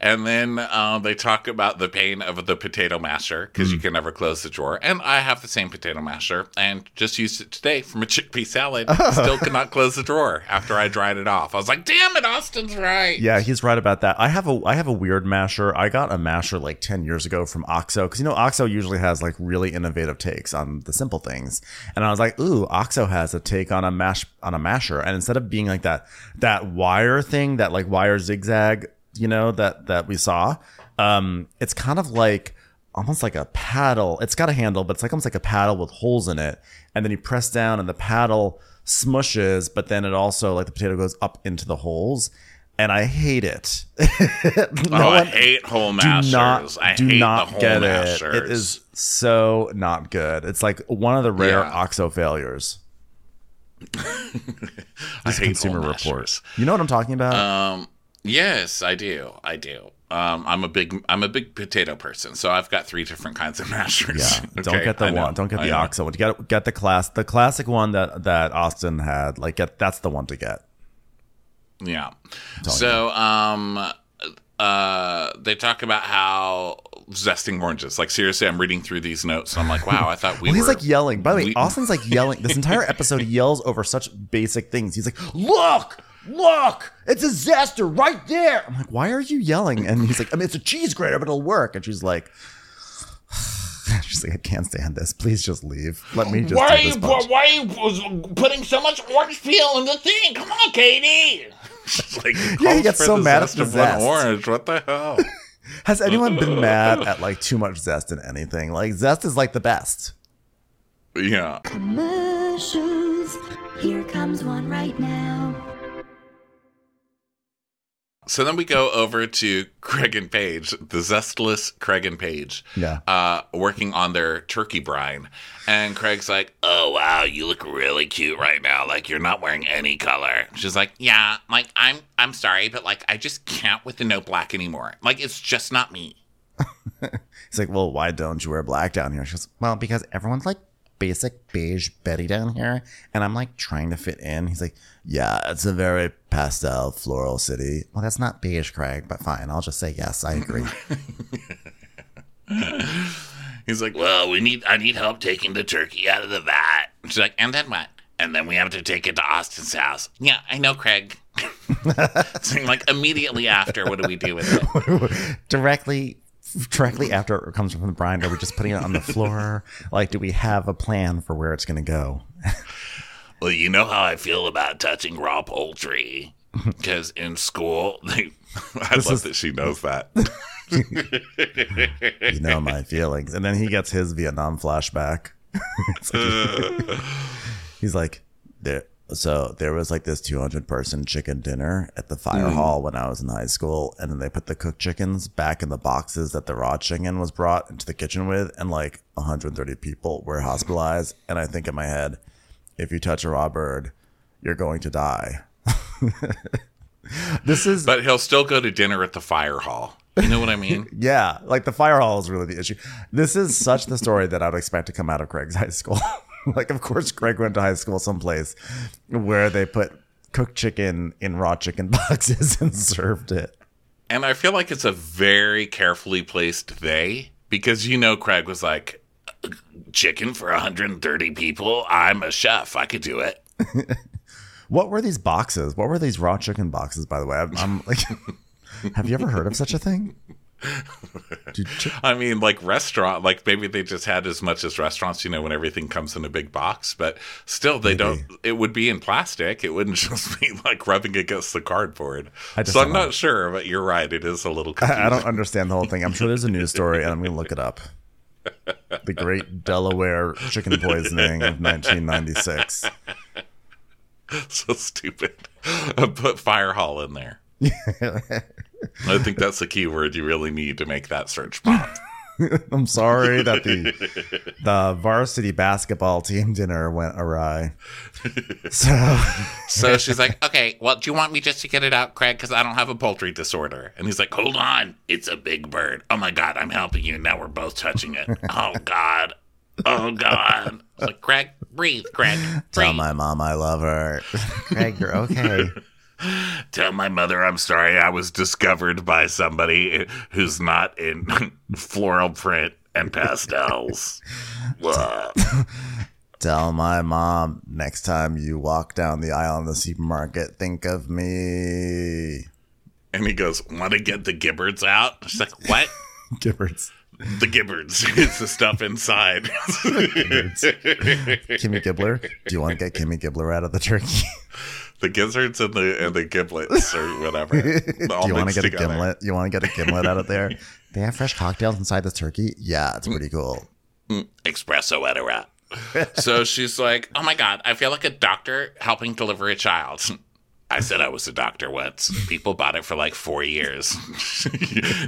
and then uh, they talk about the pain of the potato masher because you can never close the drawer. And I have the same potato masher and just used it today from a chickpea salad. Still could not close the drawer after I dried it off. I was like, "Damn it, Austen's right." Yeah, he's right about that. I have a I have a weird masher. I got a masher like 10 years ago from Oxo because you know Oxo usually has like really innovative takes on the simple things. And I was like, "Ooh, Oxo has a take on a mash on a masher." And instead of being like that that wire thing, that like wire zigzag, you know, that that we saw, um it's kind of like almost like a paddle. It's got a handle, but it's like almost like a paddle with holes in it. And then you press down and the paddle smushes, but then it also like the potato goes up into the holes. And I hate it. oh, I hate whole do mashers. not I do hate not the whole get it. It is so not good. It's like one of the rare Yeah. OXO failures. I hate Consumer Reports. You know what I'm talking about? Um, yes, I do. I do. Um, I'm a big I'm a big potato person, so I've got three different kinds of mashers. yeah. Don't get the one. Don't get the. OXO one. You get get the class the classic one that that Austen had. Like get that's the one to get. Yeah. So, um, uh, they talk about how zesting oranges. Like seriously, I'm reading through these notes, and I'm like, wow, I thought we Well, he's were. like yelling. By the way, we- Austen's like yelling. This entire episode, he yells over such basic things. He's like, "Look, look, it's a zester right there. I'm like, why are you yelling? And he's like, I mean, it's a cheese grater, but it'll work. And she's like, she's like, I can't stand this. Please just leave. Let me just Why do are you punch." why are you putting so much orange peel in the thing? Come on, Katie. She's like, Yeah, he calls gets so mad at zest the of one zest. orange. What the hell? Has anyone been mad at like too much zest in anything? Like zest is like the best. yeah. Commercials. Here comes one right now. So then we go over to Craig and Paige, the zestless Craig and Paige, Yeah. uh, working on their turkey brine. And Craig's like, "Oh wow, you look really cute right now. Like you're not wearing any color." She's like, Yeah, like I'm I'm sorry, but like I just can't with the no black anymore. Like it's just not me. He's like, well, why don't you wear black down here? She goes, Well, because everyone's like basic beige Betty down here, and I'm like trying to fit in. He's like, yeah, it's a very pastel floral city. Well, that's not beige, Craig, but fine. I'll just say yes. I agree. "He's like, Well, we need I need help taking the turkey out of the vat. She's like, and then what? And then we have to take it to Austen's house. Yeah, I know, Craig. so like immediately after, what do we do with it? directly, directly after it comes from the brine, are we just putting it on the floor? Like, do we have a plan for where it's going to go? Well, you know how I feel about touching raw poultry. Because in school, they, I love that she knows that. You know my feelings. And then he gets his Vietnam flashback. Like- he's like, there. So there was like this 200 person chicken dinner at the fire mm. hall when I was in high school, and then they put the cooked chickens back in the boxes that the raw chicken was brought into the kitchen with, and like 130 people were hospitalized. And I think in my head, if you touch a raw bird, you're going to die. this is but he'll still go to dinner at the fire hall. You know what I mean? Yeah, like the fire hall is really the issue. This is such the story that I would expect to come out of Craig's high school. like, of course, Craig went to high school someplace where they put cooked chicken in raw chicken boxes and served it. And I feel like it's a very carefully placed they because you know Craig was like, chicken for 130 people. I'm a chef. I could do it. What were these boxes? What were these raw chicken boxes, by the way? I'm, I'm like, have you ever heard of such a thing? I mean, like restaurant, like maybe they just had as much as restaurants, you know, when everything comes in a big box, but still, they don't. It would be in plastic. It wouldn't just be like rubbing against the cardboard. So I'm don't know. sure, but you're right. It is a little. Confusing. I don't understand the whole thing. I'm sure there's a news story, and I'm going to look it up. The Great Delaware Chicken Poisoning of 1996. so stupid. Put fire hall in there. I think that's the key word you really need to make that search pop. I'm sorry that the the varsity basketball team dinner went awry. So So she's like, okay, well, do you want me just to get it out, Craig? Because I don't have a poultry disorder. And he's like, hold on. It's a big bird. Oh my God, I'm helping you. Now we're both touching it. Oh God. Oh God. It's like, Craig, breathe, Craig. tell my mom I love her. Craig, you're okay. Tell my mother I'm sorry I was discovered by somebody who's not in floral print and pastels. Tell my mom next time you walk down the aisle in the supermarket, think of me. And he goes, Want to get the gibberts out? She's like, what? Gibberts. the gibberts. it's the stuff inside. Kimmy Gibbler. Do you want to get Kimmy Gibbler out of the turkey? The gizzards and the and the giblets or whatever. Do you want to mixed get a gimlet? You want to get a gimlet out of there? They have fresh cocktails inside this turkey. Yeah, it's pretty cool. Espresso at a wrap. so she's like, oh my God, I feel like a doctor helping deliver a child. I said I was a doctor once. People bought it for like four years.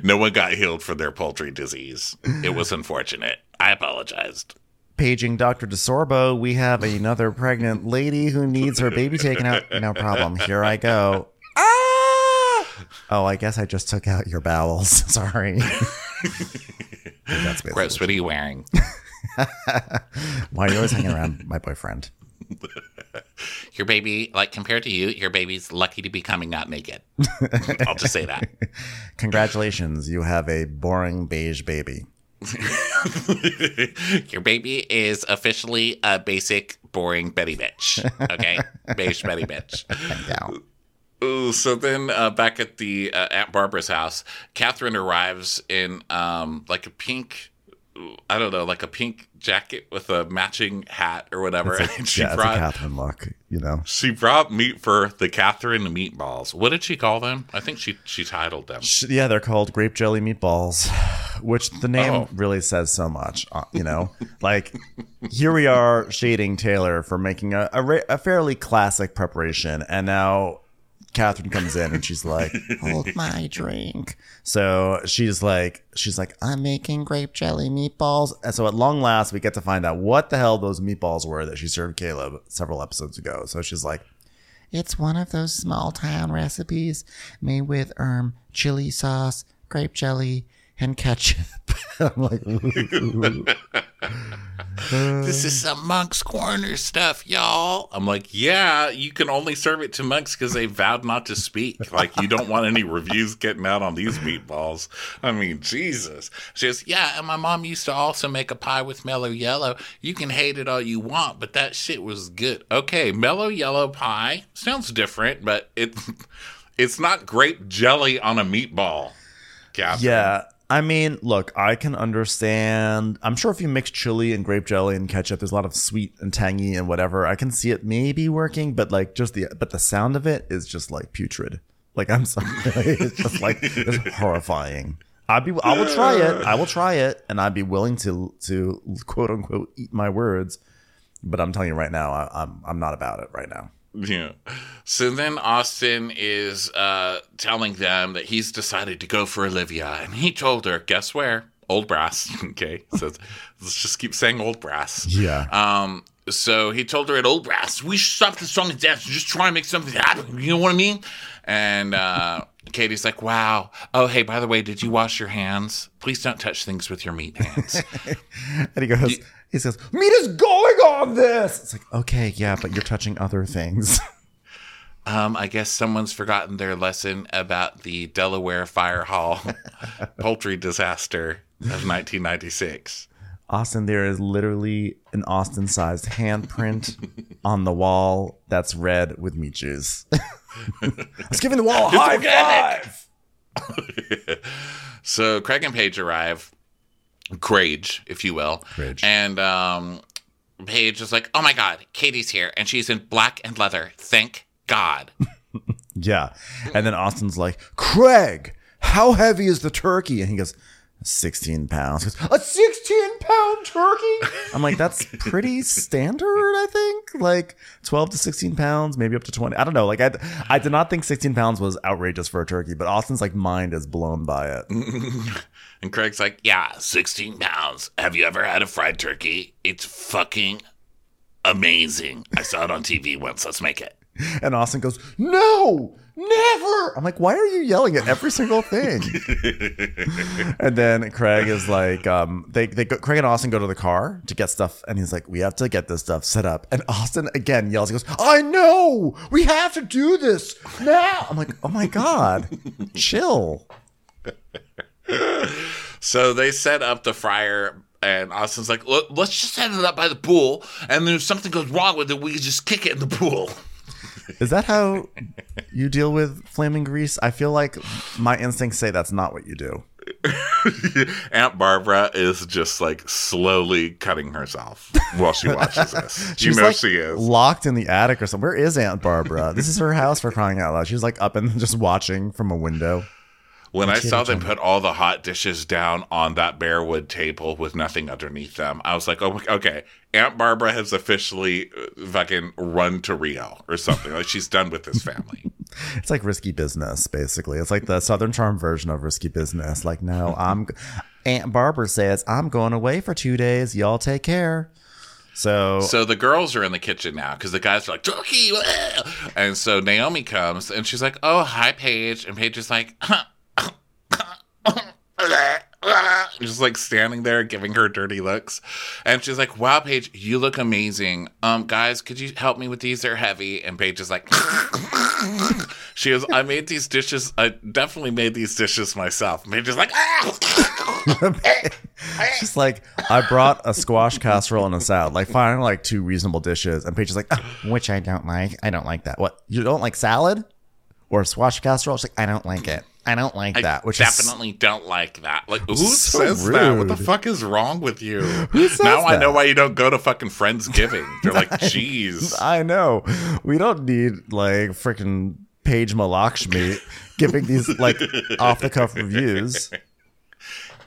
no one got healed from their poultry disease. It was unfortunate. I apologized. Paging Dr. DeSorbo, we have another pregnant lady who needs her baby taken out. No problem. Here I go. Ah! Oh, I guess I just took out your bowels. Sorry. That's Gross, what are you wearing? why are you always hanging around my boyfriend? Your baby, like compared to you, your baby's lucky to be coming out naked. I'll just say that. Congratulations, you have a boring beige baby. Your baby is officially a basic, boring Betty bitch. Okay? Beige Betty bitch. Yeah. Ooh, so then uh, back at the uh, Aunt Barbara's house, Kathryn arrives in um, like a pink, I don't know, like a pink jacket with a matching hat or whatever. and she yeah, it's a brought Kathryn look, you know. she brought meat for the Kathryn meatballs. What did she call them? I think she she titled them. Sh- Yeah, they're called grape jelly meatballs, which the name Oh. really says so much. uh, You know, like here we are shading Taylor for making a, a, a fairly classic preparation, and now Kathryn comes in and she's like, Hold my drink. so she's like, she's like, I'm making grape jelly meatballs. and so at long last we get to find out what the hell those meatballs were that she served Caleb several episodes ago. So she's like, It's one of those small town recipes made with um chili sauce, grape jelly, and ketchup. I'm like, ooh. This is some Moncks Corner stuff, y'all. I'm like, yeah, you can only serve it to monks because they vowed not to speak. Like, you don't want any reviews getting out on these meatballs. I mean, Jesus. She goes, Yeah, and my mom used to also make a pie with Mello Yello. You can hate it all you want, but that shit was good. Okay, Mello Yello pie sounds different, but it it's not grape jelly on a meatball. Yeah. I mean, look, I can understand. I'm sure if you mix chili and grape jelly and ketchup, there's a lot of sweet and tangy and whatever. I can see it maybe working, but like just the but the sound of it is just like putrid. Like I'm sorry, it's just like it's horrifying. I'd be I will try it. I will try it, and I'd be willing to to quote unquote eat my words. But I'm telling you right now, I, I'm I'm not about it right now. Yeah. So then Austen is uh, telling them that he's decided to go for Olivia, and he told her, guess where? Old Brass. okay. So let's just keep saying Old Brass. Yeah. Um. So he told her at Old Brass, we should stop the song and dance and just try and make something happen. You know what I mean? And uh, Katie's like, wow. Oh, hey, by the way, did you wash your hands? Please don't touch things with your meat hands. And he goes, he says, meat is going on this. It's like, okay, yeah, but you're touching other things. Um, I guess someone's forgotten their lesson about the Delaware Fire Hall poultry disaster of 1996. Austen, there is literally an Austen sized handprint on the wall that's red with meat juice. It's giving the wall a high five. So Craig and Paige arrive, Crage, if you will. Crage. And um, Paige is like, Oh my God, Katie's here, and she's in black and leather. Thank God. Yeah. And then Austen's like, Craig, how heavy is the turkey? And he goes, 16 pounds. Goes, a 16 pound turkey? I'm like, that's pretty standard, I think. Like 12 to 16 pounds, maybe up to 20. I don't know. Like, I, I did not think 16 pounds was outrageous for a turkey, but Austen's like mind is blown by it. and Craig's like, Yeah, 16 pounds. Have you ever had a fried turkey? It's fucking amazing. I saw it on TV once. Let's make it. And Austen goes, No, never. I'm like, Why are you yelling at every single thing? and then Craig is like, um, they, they go, Craig and Austen go to the car to get stuff. And he's like, We have to get this stuff set up. And Austen again yells, He goes, I know. We have to do this now. I'm like, Oh my God, chill. So they set up the fryer, and Austen's like, "Look, let's just set it up by the pool, and then if something goes wrong with it, we can just kick it in the pool. Is that how you deal with flaming grease? I feel like my instincts say that's not what you do. Aunt Barbara is just like slowly cutting herself while she watches this. you She's know like she is. locked in the attic or something. Where is Aunt Barbara? this is her house for crying out loud. She's like up and just watching from a window. When I saw them put all the hot dishes down on that bare wood table with nothing underneath them, I was like, oh, okay, Aunt Barbara has officially uh, fucking run to Rio or something. like she's done with this family. It's like risky business, basically. It's like the Southern Charm version of risky business. Like, no, I'm Aunt Barbara says I'm going away for two days. Y'all take care. So, So the girls are in the kitchen now because the guys are like, turkey. And so Naomi comes and she's like, oh, hi, Paige. And Paige is like, just like standing there giving her dirty looks. And she's like, wow, Paige, you look amazing. Um, guys, could you help me with these? They're heavy. And Paige is like, she goes, I made these dishes. I definitely made these dishes myself. And Paige is like, she's like, I brought a squash casserole and a salad. Like, finally, like two reasonable dishes. And Paige is like, "Ah, Which I don't like. I don't like that. what? You don't like salad? or squash casserole. She's like, I don't like it. I don't like I that. Which definitely don't like that. Like, who So says that? What the fuck is wrong with you? says now I know why you don't go to fucking Friendsgiving. They're like, jeez. is I know we don't need like freaking Paige Malakshmi giving these like off the cuff reviews.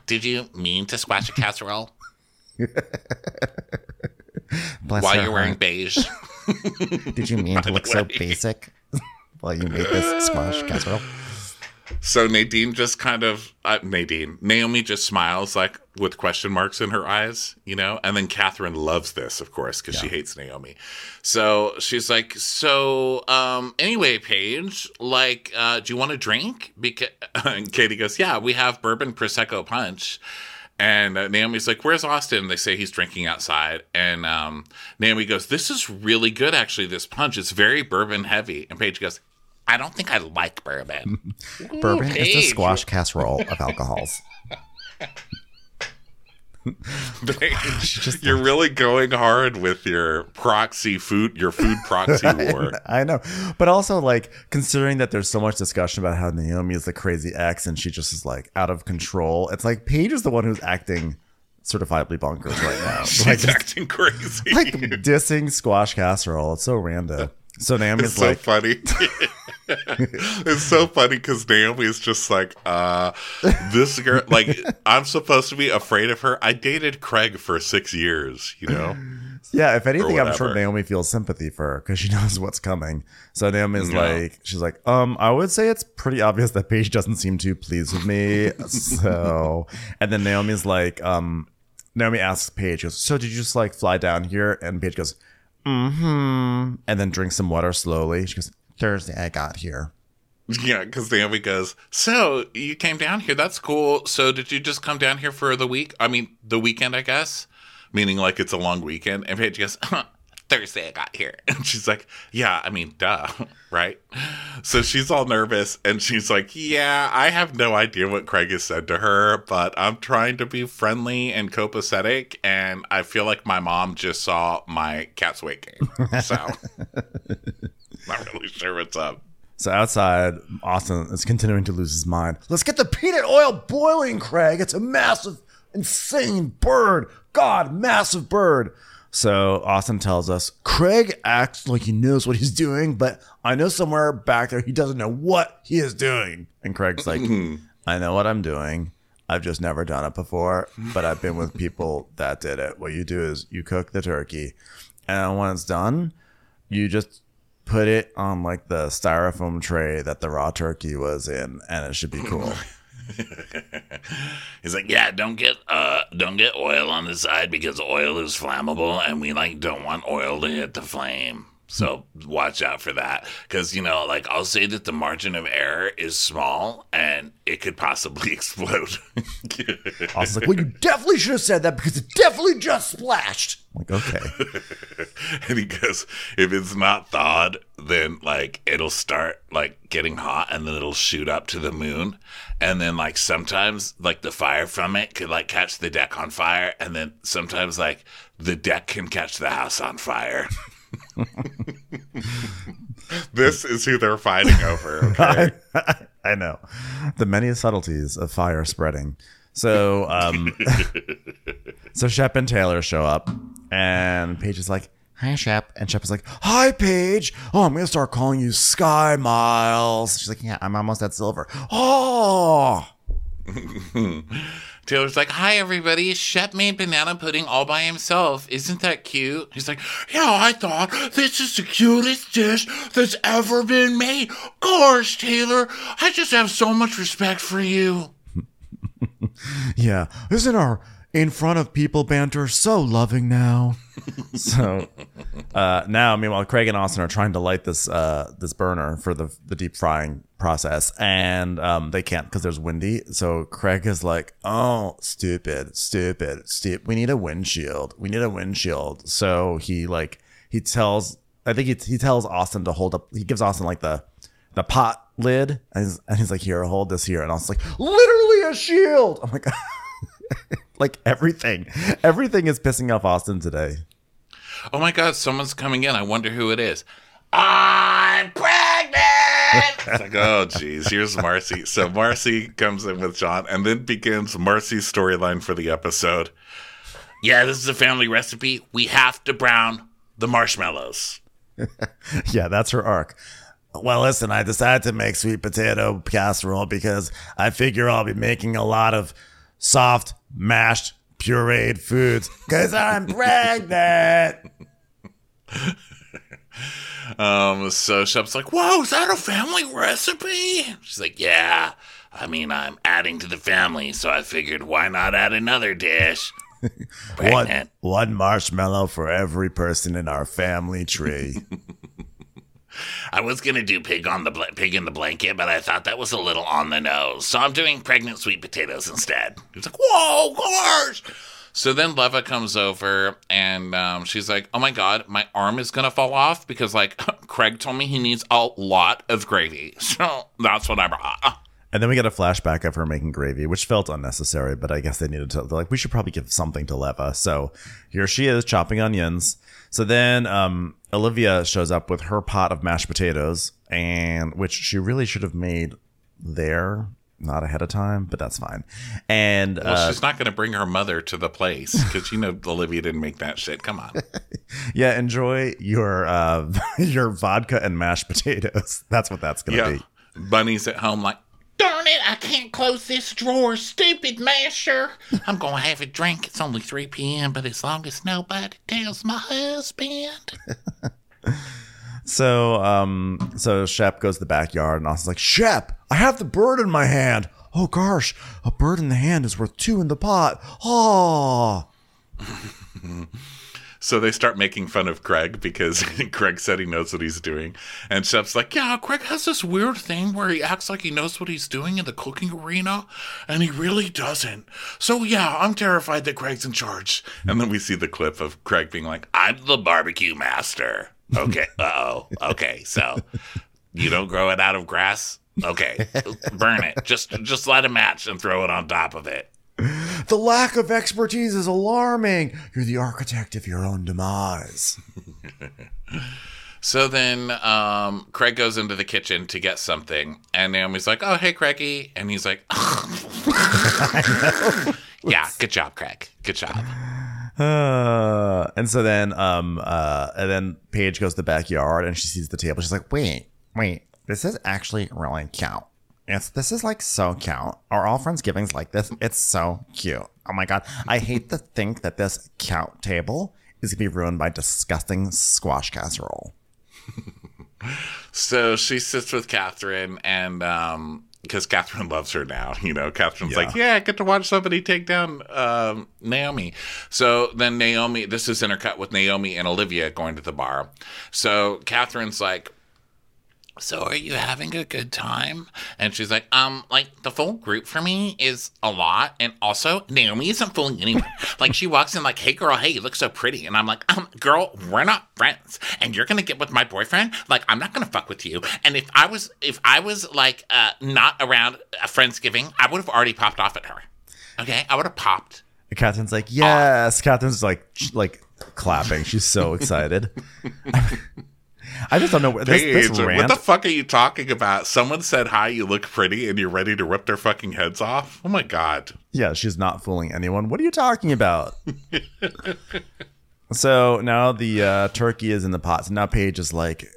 Did you mean to squash a casserole while you're wearing beige? Did you mean to look so basic while you made this squash casserole? So Nadine just kind of uh, Nadine Naomi just smiles like with question marks in her eyes, you know. And then Kathryn loves this, of course, because she hates Naomi. So she's like, "So um, anyway, Paige, like, uh, do you want a drink?" Because and Katie goes, "Yeah, we have bourbon prosecco punch." And uh, Naomi's like, "Where's Austin?" They say he's drinking outside, and um, Naomi goes, "This is really good, actually. This punch, it's very bourbon heavy." And Paige goes, I don't think I like bourbon. Bourbon is the squash casserole of alcohols. Paige, you're really going hard with your proxy food, your food proxy war. I know. But also, like, considering that there's so much discussion about how Naomi is the crazy ex and she just is like out of control, it's like Paige is the one who's acting certifiably bonkers right now. like, She's acting crazy. like dissing squash casserole. It's so random. So Naomi's it's so like, funny. it's so funny because Naomi's just like, uh, this girl, like, I'm supposed to be afraid of her. I dated Craig for six years, you know? yeah, if anything, I'm sure. Naomi feels sympathy for her because she knows what's coming. So Naomi's Yeah. like, she's like, um, I would say it's pretty obvious that Paige doesn't seem too pleased with me. so, and then Naomi's like, um, Naomi asks Paige, goes, so did you just like fly down here? And Paige goes, mm-hmm. And then drinks some water slowly. She goes, Thursday I got here. Yeah, because Naomi goes, So you came down here. That's cool. So did you just come down here for the week? I mean, the weekend, I guess? Meaning like it's a long weekend. And Paige goes, Thursday I got here. And she's like, Yeah, I mean, duh, right? So she's all nervous and she's like, Yeah, I have no idea what Craig has said to her, but I'm trying to be friendly and copacetic. And I feel like my mom just saw my cat's weight gain. So not really sure what's up. So outside, Austen is continuing to lose his mind. Let's get the peanut oil boiling, Craig. It's a massive, insane bird. God, massive bird. So Austen tells us Craig acts like he knows what he's doing, but I know somewhere back there he doesn't know what he is doing. And Craig's like, I know what I'm doing. I've just never done it before, but I've been with people that did it. What you do is you cook the turkey, and when it's done, you just put it on like the styrofoam tray that the raw turkey was in, and it should be cool. He's like, yeah, don't get uh, don't get oil on the side because oil is flammable, and we like don't want oil to hit the flame. So watch out for that, because you know, like I'll say that the margin of error is small, and it could possibly explode. Austen's like, well, you definitely should have said that because it definitely just splashed. I'm like, okay. and he goes, if it's not thawed, then like it'll start like getting hot and then it'll shoot up to the moon. And then like sometimes like the fire from it could like catch the deck on fire. And then sometimes like the deck can catch the house on fire. this is who they're fighting over. Okay. I know the many subtleties of fire spreading. So, um, so Shep and Taylor show up, and Paige is like, "Hi, Shep," and Shep is like, "Hi, Paige. Oh, I'm gonna start calling you Sky Miles." She's like, "Yeah, I'm almost at silver." Oh, Taylor's like, hi everybody, Shep made banana pudding all by himself. Isn't that cute? He's like, yeah, I thought this is the cutest dish that's ever been made. Gosh, Taylor, I just have so much respect for you. yeah. Isn't our in front of people banter so loving now? so uh, now, meanwhile, Craig and Austen are trying to light this uh, this burner for the the deep frying process, and um, they can't because there's windy. So Craig is like, "Oh, stupid, stupid, stupid. We need a windshield. We need a windshield." So he like he tells, I think he he tells Austen to hold up. He gives Austen like the the pot lid, and he's, and he's like, "Here, hold this here," and Austen's like, "Literally a shield." I'm like. like everything, everything is pissing off Austen today. Oh my God, someone's coming in. I wonder who it is. Pregnant! It's like, oh, geez, here's Marcie. So Marcie comes in with John and then begins Marcie's storyline for the episode. Yeah, this is a family recipe. We have to brown the marshmallows. Yeah, that's her arc. Well, listen, I decided to make sweet potato casserole because I figure I'll be making a lot of soft, mashed, pureed foods because I'm pregnant. Um, so Shep's like, whoa, is that a family recipe? She's like, yeah. I mean, I'm adding to the family, so I figured why not add another dish? One, Pregnant. one marshmallow for every person in our family tree. I was gonna do pig on the bl- pig in the blanket, but I thought that was a little on the nose, so I'm doing pregnant sweet potatoes instead. He's like, whoa, gosh. So then Leva comes over and um, she's like, oh my God, my arm is to fall off because, like, Craig told me he needs a lot of gravy. So that's what I brought. And then we get a flashback of her making gravy, which felt unnecessary, but I guess they needed to. Like, we should probably give something to Leva. So here she is chopping onions. So then um, Olivia shows up with her pot of mashed potatoes, and which she really should have made there, not ahead of time, but that's fine. And Well, uh, she's not going to bring her mother to the place because you know Olivia didn't make that shit. Come on. yeah, enjoy your uh, your vodka and mashed potatoes. That's what that's gonna Yeah. be. Bunny's at home, like, Darn it, I can't close this drawer, stupid masher. I'm gonna have a drink. It's only 3 p.m., but as long as nobody tells my husband. So, um, so Shep goes to the backyard, and Austen's like, "Shep, I have the bird in my hand. Oh gosh, a bird in the hand is worth two in the pot. Oh, So they start making fun of Craig because Craig said he knows what he's doing. And Shep's like, Yeah, Craig has this weird thing where he acts like he knows what he's doing in the cooking arena, and he really doesn't. So yeah, I'm terrified that Craig's in charge. And then we see the clip of Craig being like, I'm the barbecue master. Okay. Uh oh. Okay. So you don't grow it out of grass? Okay. Burn it. Just just light a match and throw it on top of it. the lack of expertise is alarming. You're the architect of your own demise." So then um, Craig goes into the kitchen to get something, and Naomi's like, "Oh, hey, Craigie," and he's like, Yeah, good job, Craig. Good job. Uh, and so then, um, uh, and then Paige goes to the backyard, and she sees the table. She's like, "Wait, wait, this is actually really cute. It's this is like so cute. Are all Friendsgivings like this? It's so cute. Oh my god, I hate to think that this cute table is gonna be ruined by disgusting squash casserole." So she sits with Kathryn, and um, because Kathryn loves her now, you know, Kathryn's like, yeah, I get to watch somebody take down um, Naomi. So then Naomi, this is intercut with Naomi and Olivia going to the bar. So Kathryn's like, So are you having a good time? And she's like, um, like the full group for me is a lot. And also Naomi isn't fooling anyone. like she walks in like, hey girl, hey, you look so pretty. And I'm like, um, girl, we're not friends. And you're gonna get with my boyfriend? Like, I'm not gonna fuck with you. And if I was if I was like uh not around a Friendsgiving, I would have already popped off at her. Okay? I would have popped. And Kathryn's like, "Yes." Kathryn's like, like clapping. She's so excited. I just don't know where this, this Paige, what the fuck are you talking about? Someone said hi, you look pretty, and you're ready to rip their fucking heads off? Oh my god. Yeah, she's not fooling anyone. What are you talking about? so now the uh, turkey is in the pot. So now Paige is like,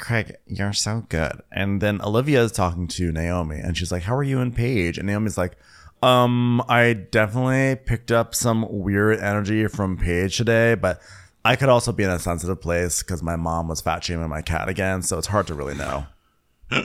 Craig, you're so good. And then Olivia is talking to Naomi, and she's like, How are you and Paige? And Naomi's like, Um, I definitely picked up some weird energy from Paige today, but I could also be in a sensitive place because my mom was fat shaming my cat again, so it's hard to really know.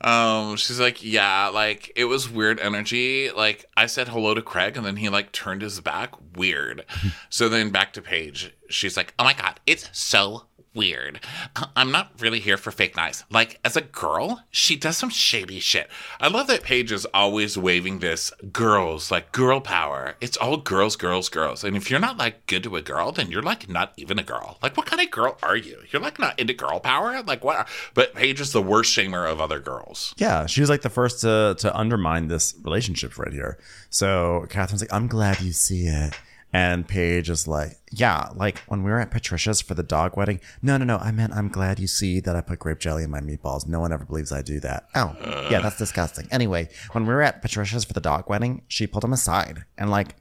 Um, she's like, yeah, like it was weird energy. Like I said hello to Craig, and then he like turned his back. Weird. so then back to Paige. She's like, Oh my god, it's so weird. Uh, I'm not really here for fake nice. Like, as a girl, she does some shady shit. I love that Paige is always waving this girls, like girl power. It's all girls, girls, girls. And if you're not like good to a girl, then you're like not even a girl. Like, what kind of girl are you? You're like not into girl power? Like, what? But Paige is the worst shamer of other girls. Yeah, she was like the first to to undermine this relationship right here. So Kathryn's like, I'm glad you see it. And Paige is like, yeah, like when we were at Patricia's for the dog wedding. No, no, no. I meant I'm glad you see that I put grape jelly in my meatballs. No one ever believes I do that. Oh, yeah, that's disgusting. Anyway, when we were at Patricia's for the dog wedding, she pulled him aside and like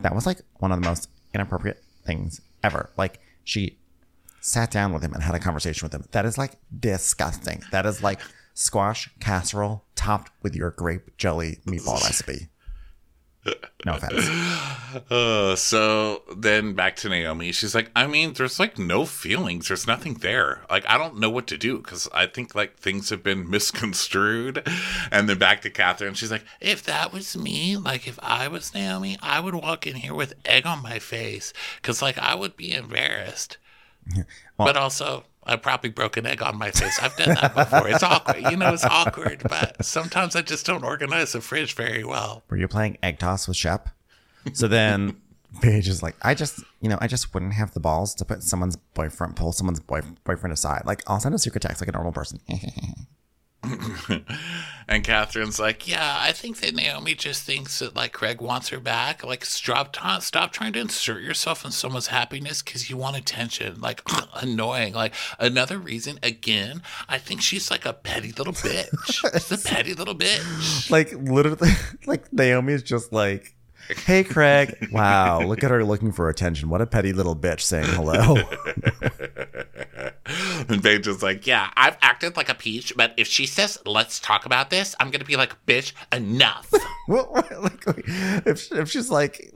that was like one of the most inappropriate things ever. Like she sat down with him and had a conversation with him. That is like disgusting. That is like squash casserole topped with your grape jelly meatball recipe. No offense. Uh, so then back to Naomi. She's like, I mean, there's like no feelings. There's nothing there. Like, I don't know what to do because I think like things have been misconstrued. And then back to Kathryn. She's like, If that was me, like if I was Naomi, I would walk in here with egg on my face because like I would be embarrassed. but also, I probably broke an egg on my face. I've done that before. It's awkward. You know, it's awkward, but sometimes I just don't organize the fridge very well. Were you playing egg toss with Shep? So then Paige is like, I just, you know, I just wouldn't have the balls to put someone's boyfriend, pull someone's boy, boyfriend aside. Like, I'll send a secret text like a normal person. and Kathryn's like, Yeah, I think that Naomi just thinks that like Craig wants her back. Like, stop, t- stop trying to insert yourself in someone's happiness because you want attention. Like, annoying. Like, another reason, again, I think she's like a petty little bitch. She's a petty little bitch. like literally, like Naomi is just like, "Hey, Craig! Wow, look at her looking for attention. What a petty little bitch saying hello." and Paige is like, Yeah, I've acted like a peach, but if she says, let's talk about this, I'm going to be like, bitch, enough. well, like, if if she's like,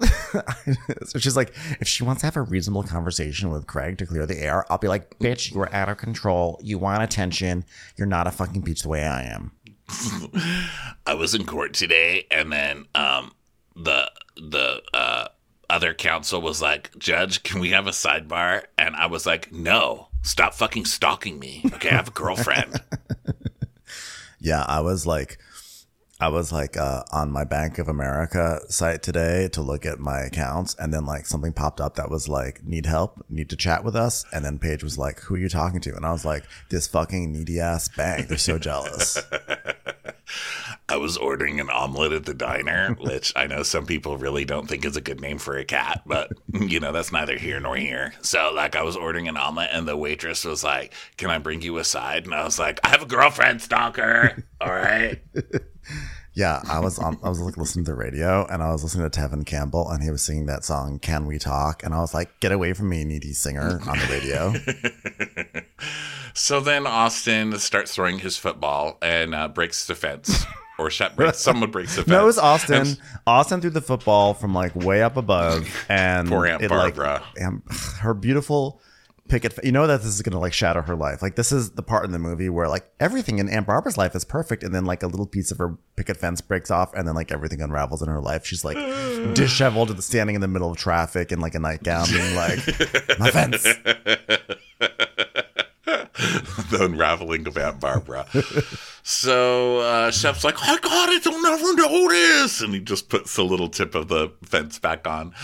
so she's like, if she wants to have a reasonable conversation with Craig to clear the air, I'll be like, "Bitch, you are out of control. You want attention. You're not a fucking peach the way I am." I was in court today, and then um, the the uh, other counsel was like, "Judge, can we have a sidebar?" And I was like, "No, stop fucking stalking me. Okay, I have a girlfriend." Yeah, I was like, I was like uh, on my Bank of America site today to look at my accounts, and then like something popped up that was like, "Need help? Need to chat with us?" And then Paige was like, "Who are you talking to?" And I was like, "This fucking needy ass bank. They're so jealous." Was ordering an omelet at the diner, which I know some people really don't think is a good name for a cat, but you know, that's neither here nor here. So, like, I was ordering an omelet, and the waitress was like, Can I bring you a side? And I was like, I have a girlfriend, stalker. All right. Yeah, I was on. I was like listening to the radio, and I was listening to Tevin Campbell, and he was singing that song "Can We Talk," and I was like, "Get away from me, needy singer!" on the radio. So then Austen starts throwing his football and uh, breaks the fence. Or Shep breaks, someone breaks the fence. no, it was Austen. And- Austen threw the football from like way up above, and Poor Aunt it, Barbara. um, her beautiful picket. You know that this is gonna like shatter her life. Like this is the part in the movie where like everything in Aunt Barbara's life is perfect, and then like a little piece of her picket fence breaks off, and then like everything unravels in her life. She's like disheveled, and standing in the middle of traffic in like a nightgown, being like, "My fence." the unraveling of Aunt Barbara. so uh, Shep's like, I got it, I'll never notice. And he just puts the little tip of the fence back on.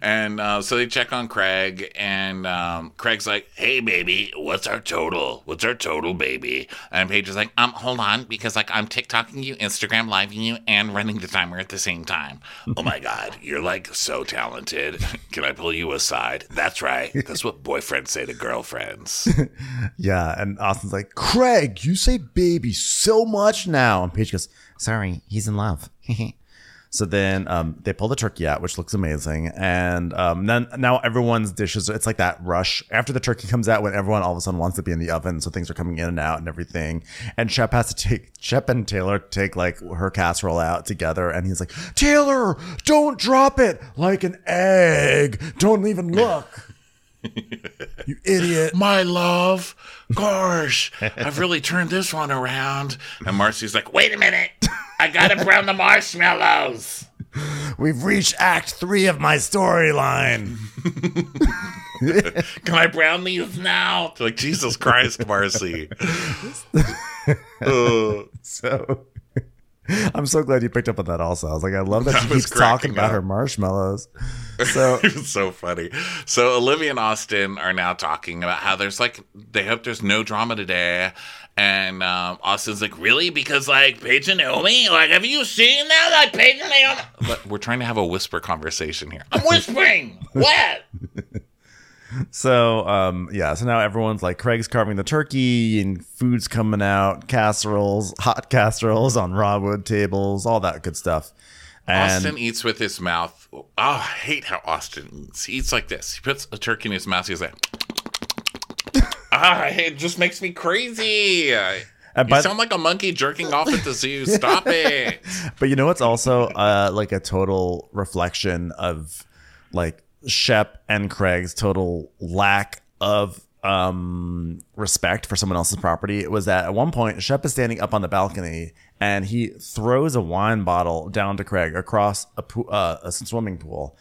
And uh, so they check on Craig, and um, Craig's like, Hey, baby, what's our total? What's our total, baby? And Paige is like, Um, hold on, because like I'm TikToking you, Instagram living you, and running the timer at the same time. oh my God, you're like so talented. Can I pull you aside? That's right. That's what boyfriends say to girlfriends. Yeah, and Austen's like, Craig, you say baby so much now. And Paige goes, Sorry, he's in love. so then um, they pull the turkey out, which looks amazing. And um, then now everyone's dishes, it's like that rush after the turkey comes out when everyone all of a sudden wants to be in the oven. So things are coming in and out and everything. And Shep has to take, Shep and Taylor take like her casserole out together. And he's like, Taylor, don't drop it like an egg. Don't even look. you idiot. my love, gosh, I've really turned this one around. And Marcie's like, wait a minute, I gotta brown the marshmallows. We've reached act three of my storyline. Can I brown these now? They're like, Jesus Christ, Marcy. Uh, So I'm so glad you picked up on that also. I was like, I love that, That she keeps talking about up. her marshmallows. So it was so funny. So Olivia and Austen are now talking about how there's like they hope there's no drama today, And um, Austen's like, really? Because like Paige and Naomi, like, have you seen that? Like Paige and Naomi. But we're trying to have a whisper conversation here. I'm whispering. what? So, um, yeah. So now everyone's like, Craig's carving the turkey and food's coming out, casseroles, hot casseroles on raw wood tables, all that good stuff. And Austen eats with his mouth. Oh, I hate how Austen eats. He eats like this. He puts a turkey in his mouth. He's like, ah, it just makes me crazy. And You sound like a monkey jerking off at the zoo. Stop it. But you know what's also uh, like a total reflection of like Shep and Craig's total lack of um, respect for someone else's property. Was that at one point Shep is standing up on the balcony and he throws a wine bottle down to Craig across a, po- uh, a swimming pool,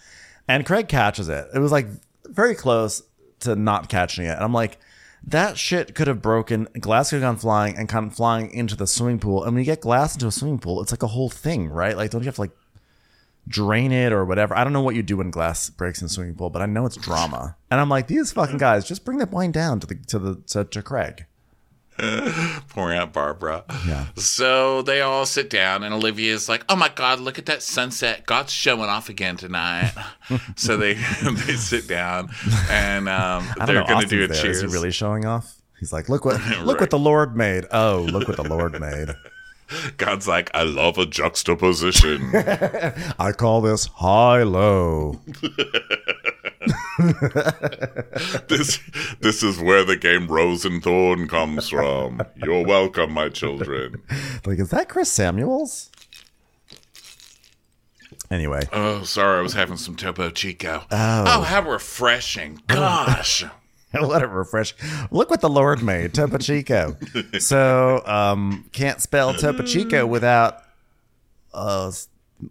and Craig catches it. It was like very close to not catching it, and I'm like. That shit could have broken. Glass could have gone flying and come flying into the swimming pool. And when you get glass into a swimming pool, it's like a whole thing, right? Like, don't you have to like drain it or whatever? I don't know what you do when glass breaks in a swimming pool, but I know it's drama. And I'm like, these fucking guys, just bring that wine down to the to the to, to Craig. Poor Aunt Barbara. Yeah. So they all sit down, and Olivia's like, "Oh my God, look at that sunset! God's showing off again tonight." so they they sit down, and um, I don't they're going to do a there. cheers. Is he really showing off? He's like, look what look Right. what the Lord made. Oh, look what the Lord made. God's like, "I love a juxtaposition." I call this high low. this this is where the game Rose and Thorn comes from. You're welcome, my children. Like, is that Chris Samuels? Anyway, Oh, sorry, I was having some Topo Chico. Oh, oh how refreshing! Gosh. what a refresh. Look what the Lord made, Topo Chico. so, um, can't spell Topo Chico without uh,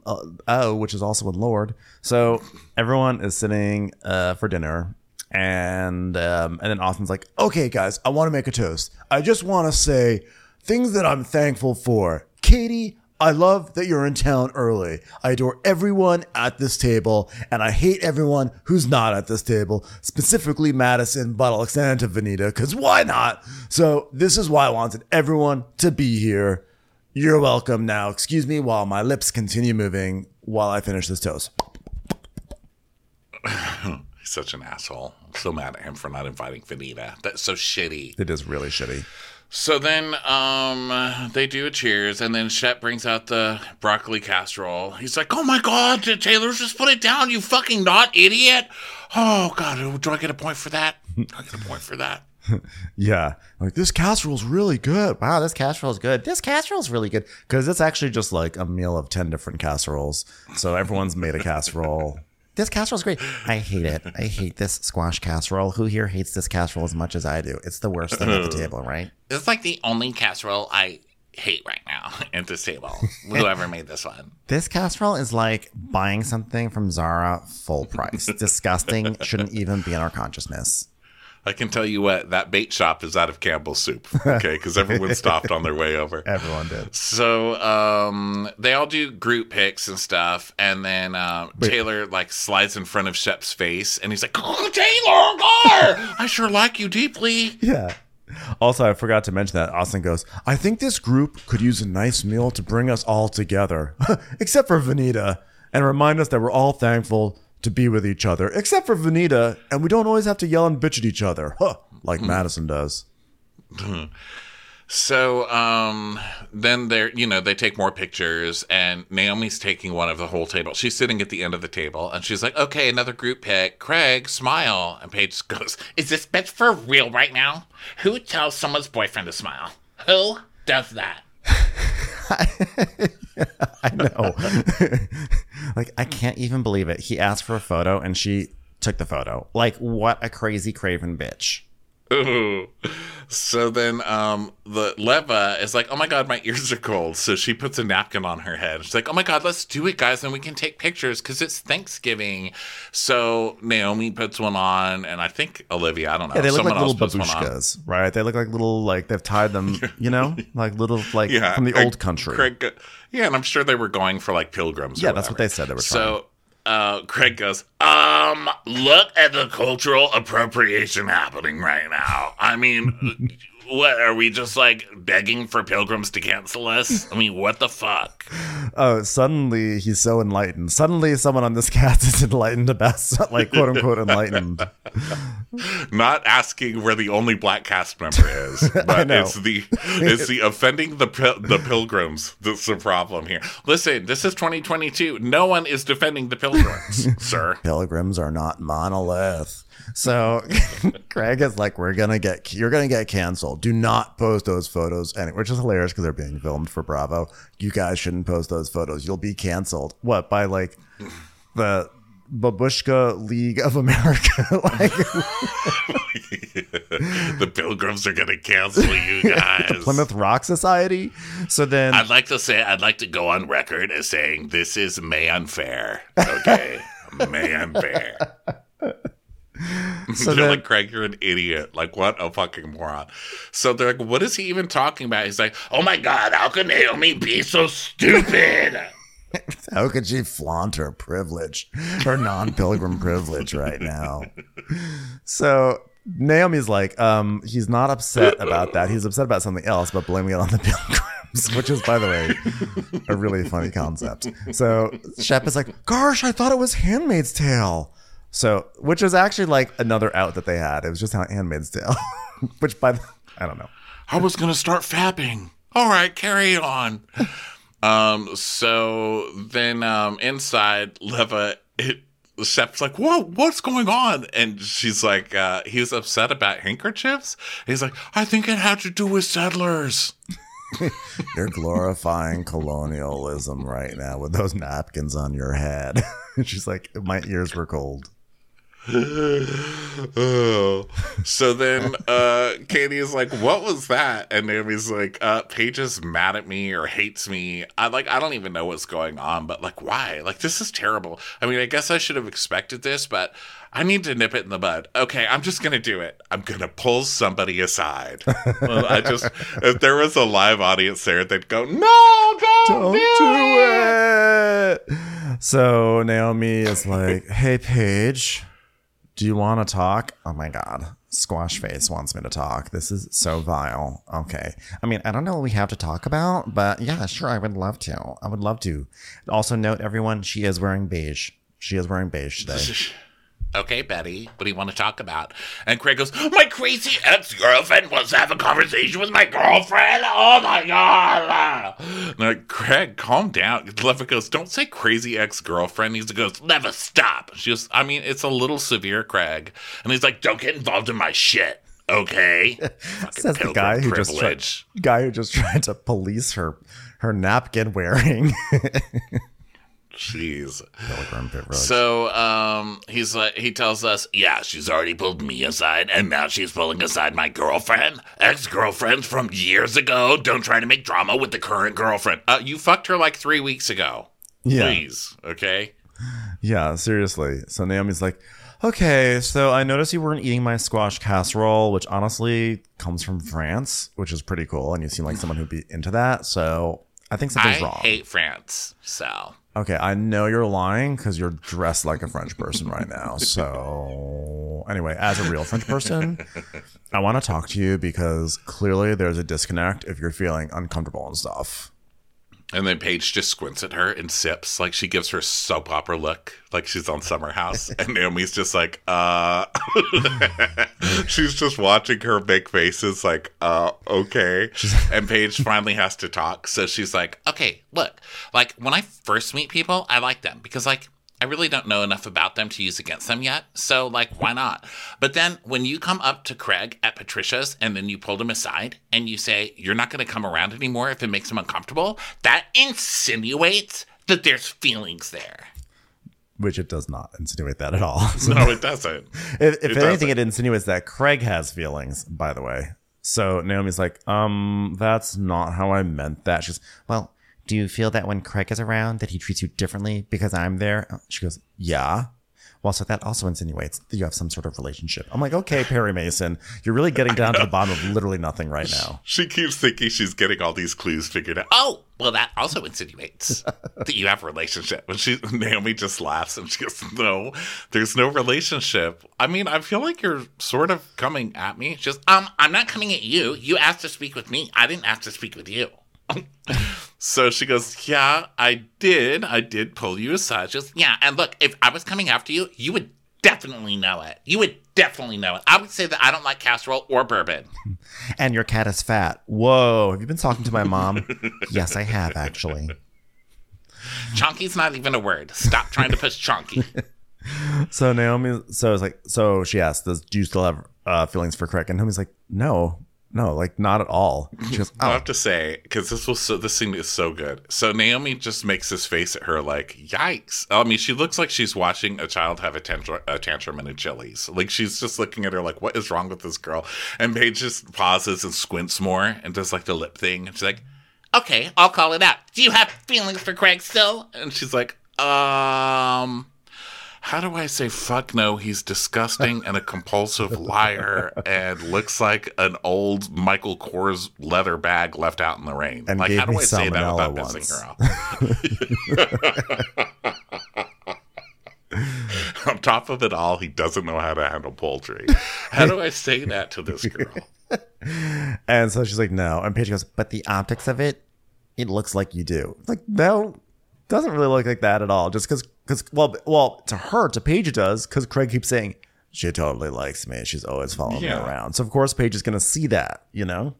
uh, O, which is also a Lord. So everyone is sitting uh, for dinner, and um, and then Austen's like, "Okay, guys, I want to make a toast. I just want to say things that I'm thankful for. Katie, I love that you're in town early. I adore everyone at this table, and I hate everyone who's not at this table, specifically Madison, but I'll extend it to Venita, because why not? So, this is why I wanted everyone to be here. You're welcome now. Excuse me while my lips continue moving while I finish this toast. He's such an asshole. I'm so mad at him for not inviting Venita. That's so shitty. It is really shitty. So then um, they do a cheers, and then Shep brings out the broccoli casserole. He's like, Oh my God, Taylor, just put it down, you fucking not idiot. Oh God, do I get a point for that? I get a point for that? Yeah. Like, this casserole's really good. Wow, this casserole's good. This casserole's really good. Because it's actually just like a meal of 10 different casseroles. So everyone's made a casserole. This casserole's great. I hate it. I hate this squash casserole. Who here hates this casserole as much as I do? It's the worst thing at the table, right? It's like the only casserole I hate right now at this table. Whoever made this one. This casserole is like buying something from Zara full price. Disgusting. Shouldn't even be in our consciousness. I can tell you what, that bait shop is out of Campbell's soup. Okay, because everyone stopped on their way over. Everyone did. So um, they all do group pics and stuff, and then um, Taylor like slides in front of Shep's face, and he's like, "Oh, Taylor, God, I sure like you deeply." Yeah. Also, I forgot to mention that Austen goes, I think this group could use a nice meal to bring us all together, except for Venita, and remind us that we're all thankful to be with each other, except for Venita, and we don't always have to yell and bitch at each other, huh, like Madison does. So um, then they're, you know, they take more pictures, and Naomi's taking one of the whole table. She's sitting at the end of the table, and she's like, "Okay, another group pic. Craig, smile." And Paige goes, Is this bitch for real right now? Who tells someone's boyfriend to smile? Who does that? I know. like, I can't even believe it. He asked for a photo, and she took the photo. Like, what a crazy craven bitch. Ooh. So then um the Leva is like, Oh my god, my ears are cold. So she puts a napkin on her head. She's like, Oh my god, let's do it, guys, and we can take pictures because it's Thanksgiving. So Naomi puts one on, and I think Olivia, I don't know. Yeah, they look someone like little else puts one on. babushkas, right? They look like little, like they've tied them, you know, like little, like Yeah, from the old country. Craig, yeah, and I'm sure they were going for like pilgrims. or Yeah, that's what they said they were So uh, Craig goes, Um, look at the cultural appropriation happening right now. I mean, what are we just like begging for pilgrims to cancel us? I mean, what the fuck? Oh, suddenly he's so enlightened. Suddenly someone on this cast is enlightened about, like, quote unquote, enlightened. Not asking where the only black cast member is, but it's the it's the offending the the pilgrims that's the problem here. Listen, this is 2022. No one is defending the pilgrims, sir. Pilgrims are not monolith. So Craig is like, we're gonna get, you're gonna get canceled. Do not post those photos, and which is hilarious because they're being filmed for Bravo. You guys shouldn't post those photos. You'll be canceled. What by like the Babushka League of America? like the pilgrims are gonna cancel you guys. the Plymouth Rock Society. So then I'd like to say I'd like to go on record as saying this is man fair. Okay. man fair. So they're like, Craig, you're an idiot. Like, what a fucking moron. So they're like, what is he even talking about? He's like, oh my God, how can Naomi be so stupid? How could she flaunt her privilege, her non-pilgrim privilege right now? So Naomi's like, um, he's not upset about that. He's upset about something else, but blaming it on the pilgrims, which is, by the way, a really funny concept. So Shep is like, gosh, I thought it was Handmaid's Tale. So, which was actually like another out that they had. It was just how Handmaid's Tale, which by the, I don't know. I was gonna start fapping. All right, carry on. Um, so then um inside Leva it Shep's like, Whoa, what's going on? And she's like, uh, he's upset about handkerchiefs. He's like, I think it had to do with settlers. You're glorifying colonialism right now with those napkins on your head. She's like, my ears were cold. Oh. So then uh Katie is like, What was that? And Naomi's like, uh, Paige is mad at me or hates me. I like I don't even know what's going on, but like why? Like this is terrible. I mean, I guess I should have expected this, but I need to nip it in the bud. Okay, I'm just gonna do it. I'm gonna pull somebody aside. well, I just if there was a live audience there, they'd go, No, don't, Don't do, it. do it. So Naomi is like, hey, Paige, do you want to talk? Oh my God. Squash Face wants me to talk. This is so vile. Okay. I mean, I don't know what we have to talk about, but yeah, sure. I would love to. I would love to. Also, note everyone, she is wearing beige. She is wearing beige today. Okay, Betty, what do you want to talk about? And Craig goes, My crazy ex girlfriend wants to have a conversation with my girlfriend. Oh my God. And like, Craig, calm down. Leva goes, Don't say crazy ex girlfriend. He goes, never stop. She goes, I mean, it's a little severe, Craig. And he's like, Don't get involved in my shit. Okay. Says the guy who just tried, guy who just tried to police her her napkin wearing. Jeez. So um, he's like, he tells us, yeah, she's already pulled me aside, and now she's pulling aside my girlfriend, ex girlfriend from years ago. Don't try to make drama with the current girlfriend. Uh, you fucked her like three weeks ago. Yeah. Please, okay. Yeah, seriously. So Naomi's like, okay, so I noticed you weren't eating my squash casserole, which honestly comes from France, which is pretty cool. And you seem like someone who'd be into that. So I think I something's wrong. hate France, so okay, I know you're lying because you're dressed like a French person right now. So anyway, as a real French person, I want to talk to you because clearly there's a disconnect if you're feeling uncomfortable and stuff. And then Paige just squints at her and sips, like she gives her soap opera look, like she's on Summer House. And Naomi's just like, uh, she's just watching her make faces, like, uh, okay. And Paige finally has to talk. So she's like, okay, look, like when I first meet people, I like them because, like, I really don't know enough about them to use against them yet. So, like, why not? But then when you come up to Craig at Patricia's and then you pulled him aside and you say, you're not going to come around anymore if it makes him uncomfortable, that insinuates that there's feelings there. Which it does not insinuate that at all. So No, it doesn't. If, if It anything, doesn't. it insinuates that Craig has feelings, by the way. So Naomi's like, um, that's not how I meant that. She's, well, do you feel that when Craig is around that he treats you differently because I'm there? She goes, yeah. Well, so that also insinuates that you have some sort of relationship. I'm like, okay, Perry Mason, you're really getting down to the bottom of literally nothing right now. She keeps thinking she's getting all these clues figured out. Oh, well, that also insinuates that you have a relationship. And she Naomi just laughs and she goes, No, there's no relationship. I mean, I feel like you're sort of coming at me. Just um, I'm not coming at you. You asked to speak with me. I didn't ask to speak with you. So she goes, Yeah, I did. I did pull you aside. Just Yeah, and look, if I was coming after you, you would definitely know it. You would definitely know it. I would say that I don't like casserole or bourbon. And your cat is fat. Whoa, have you been talking to my mom? yes, I have, actually. Chonky's not even a word. Stop trying to push chonky. So Naomi, so it's like, so she asked, "Does do you still have uh, feelings for Craig?" And Naomi's like, "No, no, like not at all." She goes, I "Oh, have to say, because this was so, this scene is so good. So Naomi just makes this face at her like, "Yikes!" I mean, she looks like she's watching a child have a tantrum, a tantrum in a Chili's. Like she's just looking at her like, "What is wrong with this girl?" And Paige just pauses and squints more and does like the lip thing. And she's like, Okay, I'll call it out. Do you have feelings for Craig still? and she's like, um. How do I say fuck no? He's disgusting and a compulsive liar and looks like an old Michael Kors leather bag left out in the rain. And like, how do I say that without pissing her off? On top of it all, he doesn't know how to handle poultry. How do I say that to this girl? And so she's like, no. And Paige goes, but the optics of it, it looks like you do. It's like, no, doesn't really look like that at all. Just because, because, well, well, to her, to Paige it does, because Craig keeps saying, she totally likes me. She's always following Yeah. me around. So of course Paige is going to see that, you know?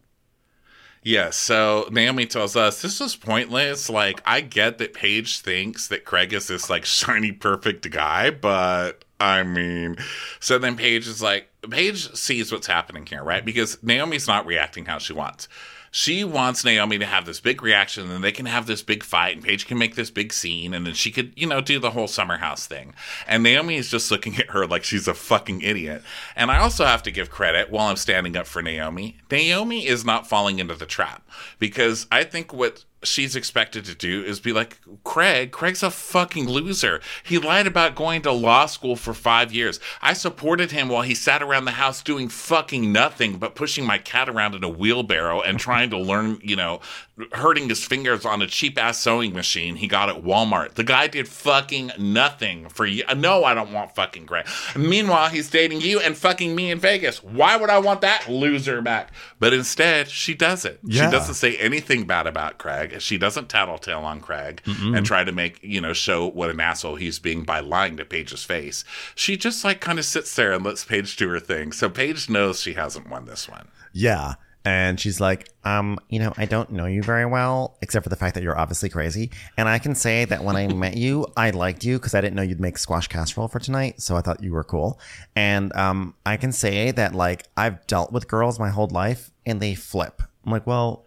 Yeah, so Naomi tells us this is pointless. Like, I get that Paige thinks that Craig is this like shiny, perfect guy, but I mean, so then Paige is like, Paige sees what's happening here, right? Because Naomi's not reacting how she wants. She wants Naomi to have this big reaction, and they can have this big fight, and Paige can make this big scene, and then she could, you know, do the whole summer house thing. And Naomi is just looking at her like she's a fucking idiot. And I also have to give credit while I'm standing up for Naomi. Naomi is not falling into the trap because I think what she's expected to do is be like, Craig, Craig's a fucking loser. He lied about going to law school for five years. I supported him while he sat around the house doing fucking nothing but pushing my cat around in a wheelbarrow and trying to learn, you know, hurting his fingers on a cheap ass sewing machine he got at Walmart. The guy did fucking nothing for you. No, I don't want fucking Craig. Meanwhile, he's dating you and fucking me in Vegas. Why would I want that loser back? But instead, she does it. Yeah. She doesn't say anything bad about Craig. She doesn't tattletale on Craig and try to make, you know, show what an asshole he's being by lying to Paige's face. She just like kind of sits there and lets Paige do her thing. So Paige knows she hasn't won this one. Yeah. And she's like, Um, you know, I don't know you very well, except for the fact that you're obviously crazy. And I can say that when I met you, I liked you because I didn't know you'd make squash casserole for tonight. So I thought you were cool. And um, I can say that like I've dealt with girls my whole life and they flip. I'm like, well,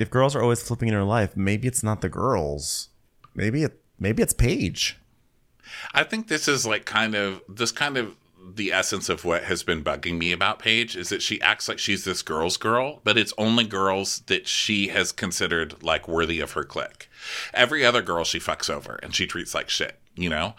if girls are always flipping in her life, maybe it's not the girls. Maybe it maybe it's Paige. I think this is like kind of this kind of the essence of what has been bugging me about Paige is that she acts like she's this girl's girl, but it's only girls that she has considered like worthy of her clique. Every other girl she fucks over and she treats like shit, you know?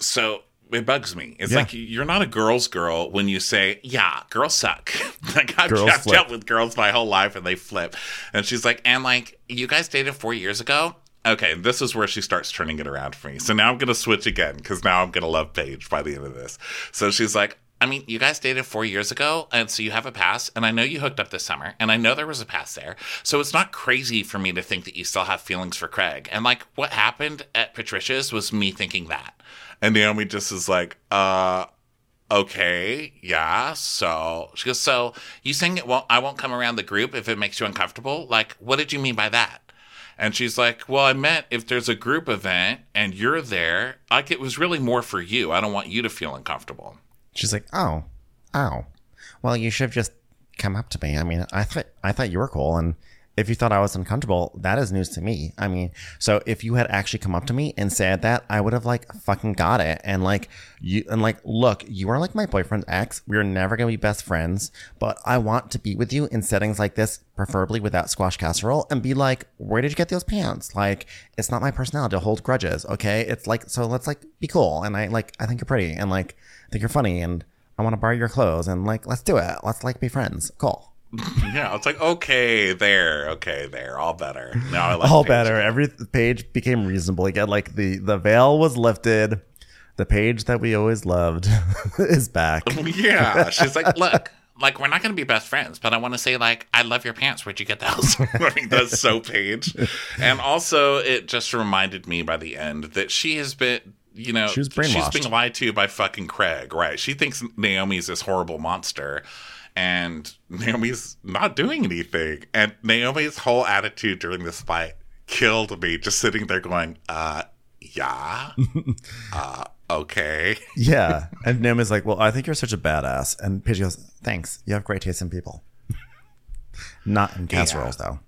So it bugs me. It's Yeah. like you're not a girl's girl when you say, "Yeah, girls suck." like I've, Girls I've dealt with girls my whole life and they flip. And she's like, "And like you guys dated four years ago." Okay, this is where she starts turning it around for me. So now I'm gonna switch again because now I'm gonna love Paige by the end of this. So she's like, I mean, you guys dated four years ago, and so you have a pass, and I know you hooked up this summer, and I know there was a pass there. So it's not crazy for me to think that you still have feelings for Craig. And like what happened at Patricia's was me thinking that. And Naomi just is like, uh, okay, yeah. So she goes, so you saying it won't I won't come around the group if it makes you uncomfortable? Like, what did you mean by that? And she's like, Well, I meant if there's a group event and you're there, like it was really more for you. I don't want you to feel uncomfortable. She's like, Oh, oh. Well, you should have just come up to me. I mean, I thought I thought you were cool, and if you thought I was uncomfortable, that is news to me. I mean, so if you had actually come up to me and said that, I would have like fucking got it. And like you and like, look, you are like my boyfriend's ex. We're never gonna be best friends, but I want to be with you in settings like this, preferably without squash casserole, and be like, where did you get those pants? Like, it's not my personality to hold grudges. Okay, it's like so. Let's like be cool. And I like I think you're pretty, and like I think you're funny, and I want to borrow your clothes, and like let's do it. Let's like be friends. Cool. Yeah, it's like okay, there, okay, there, all better. Now I like all better. Every page became reasonable again. Like the the veil was lifted. The Paige that we always loved is back. Yeah, she's like, look, like we're not going to be best friends, but I want to say like, I love your pants. Where'd you get those? I mean, that's so Paige. And also, it just reminded me by the end that she has been. You know, She was she's being lied to by fucking Craig, right? She thinks Naomi's this horrible monster, and Naomi's not doing anything. And Naomi's whole attitude during this fight killed me. Just sitting there going, "Uh, yeah, uh, okay." Yeah. And Naomi's like, Well, I think you're such a badass. And Paige goes, Thanks. You have great taste in people. Not in casseroles, though.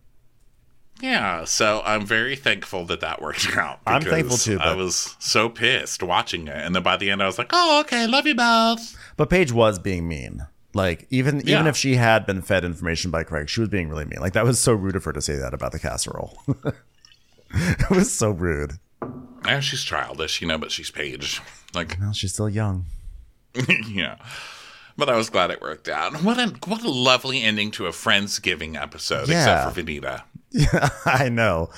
Yeah, so I'm very thankful that that worked out. I'm thankful too, I was so pissed watching it, and then by the end, I was like, "Oh, okay, love you both." But Paige was being mean. Like even even if she had been fed information by Craig, she was being really mean. Like that was so rude of her to say that about the casserole. it was so rude. And she's childish, you know, but she's Paige. Like, Well, she's still young. yeah. But I was glad it worked out. What a what a lovely ending to a Friendsgiving episode, Yeah. except for Venita. Yeah, I know.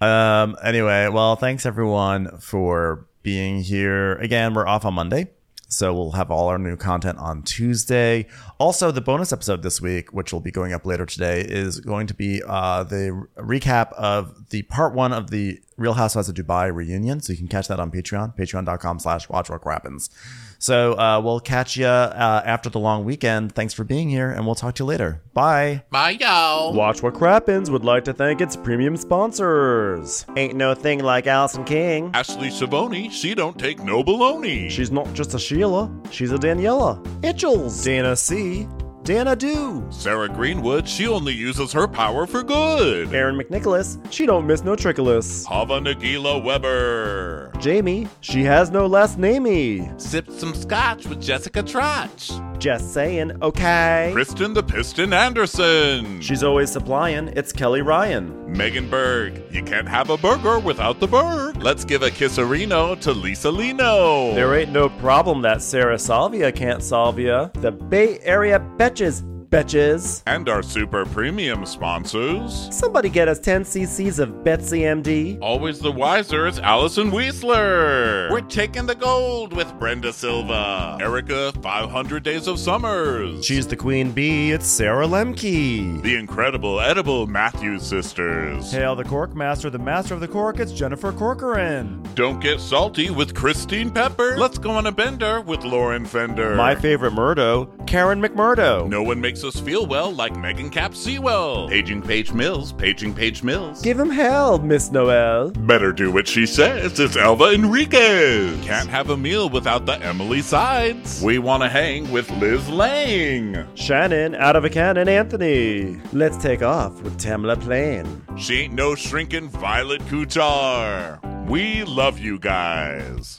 Um, anyway, well, thanks everyone for being here. Again, we're off on Monday. So we'll have all our new content on Tuesday. Also, the bonus episode this week, which will be going up later today, is going to be uh, the recap of the part one of the Real Housewives of Dubai reunion. So you can catch that on Patreon, patreon.com slash watch what happens. So uh, we'll catch you uh, after the long weekend. Thanks for being here, and we'll talk to you later. Bye. Bye, y'all. Watch What Crappens would like to thank its premium sponsors. Ain't no thing like Allison King. Ashley Savoni, she don't take no baloney. She's not just a Sheila, she's a Daniela. Itchels. Dana C. Dana Do. Sarah Greenwood, she only uses her power for good. Aaron McNicholas. She don't miss no trickolas. Hava Nagila Weber. Jamie. She has no last namey. Sipped some scotch with Jessica Trotch. Just saying, okay. Kristen the Piston Anderson. She's always supplying. It's Kelly Ryan. Megan Berg. You can't have a burger without the Berg. Let's give a kisserino to Lisa Lino. There ain't no problem that Sarah Salvia can't solve ya. The Bay Area Betches, betches. and our super premium sponsors. Somebody get us 10 cc's of Betsy MD. Always the wiser is Allison Weisler. We're taking the gold with Brenda Silva. Erica, 500 Days of Summers. She's the queen bee, it's Sarah Lemke. the incredible edible Matthews sisters. Hail the cork master, the master of the cork, it's Jennifer Corcoran. Don't get salty with Christine Pepper. Let's go on a bender with Lauren Fender. My favorite Murdo, Karen McMurdo. No one makes us feel well like Megan Cap Sewell. Paging Page Mills, Paging Page Mills. Give him hell, Miss Noel. Better do what she says. It's Elva Enriquez. Can't have a meal without the Emily sides. We want to hang with Liz Lang. Shannon, out of a cannon, Anthony. Let's take off with Tamla Plain. She ain't no shrinking Violet Kuchar. We love you guys.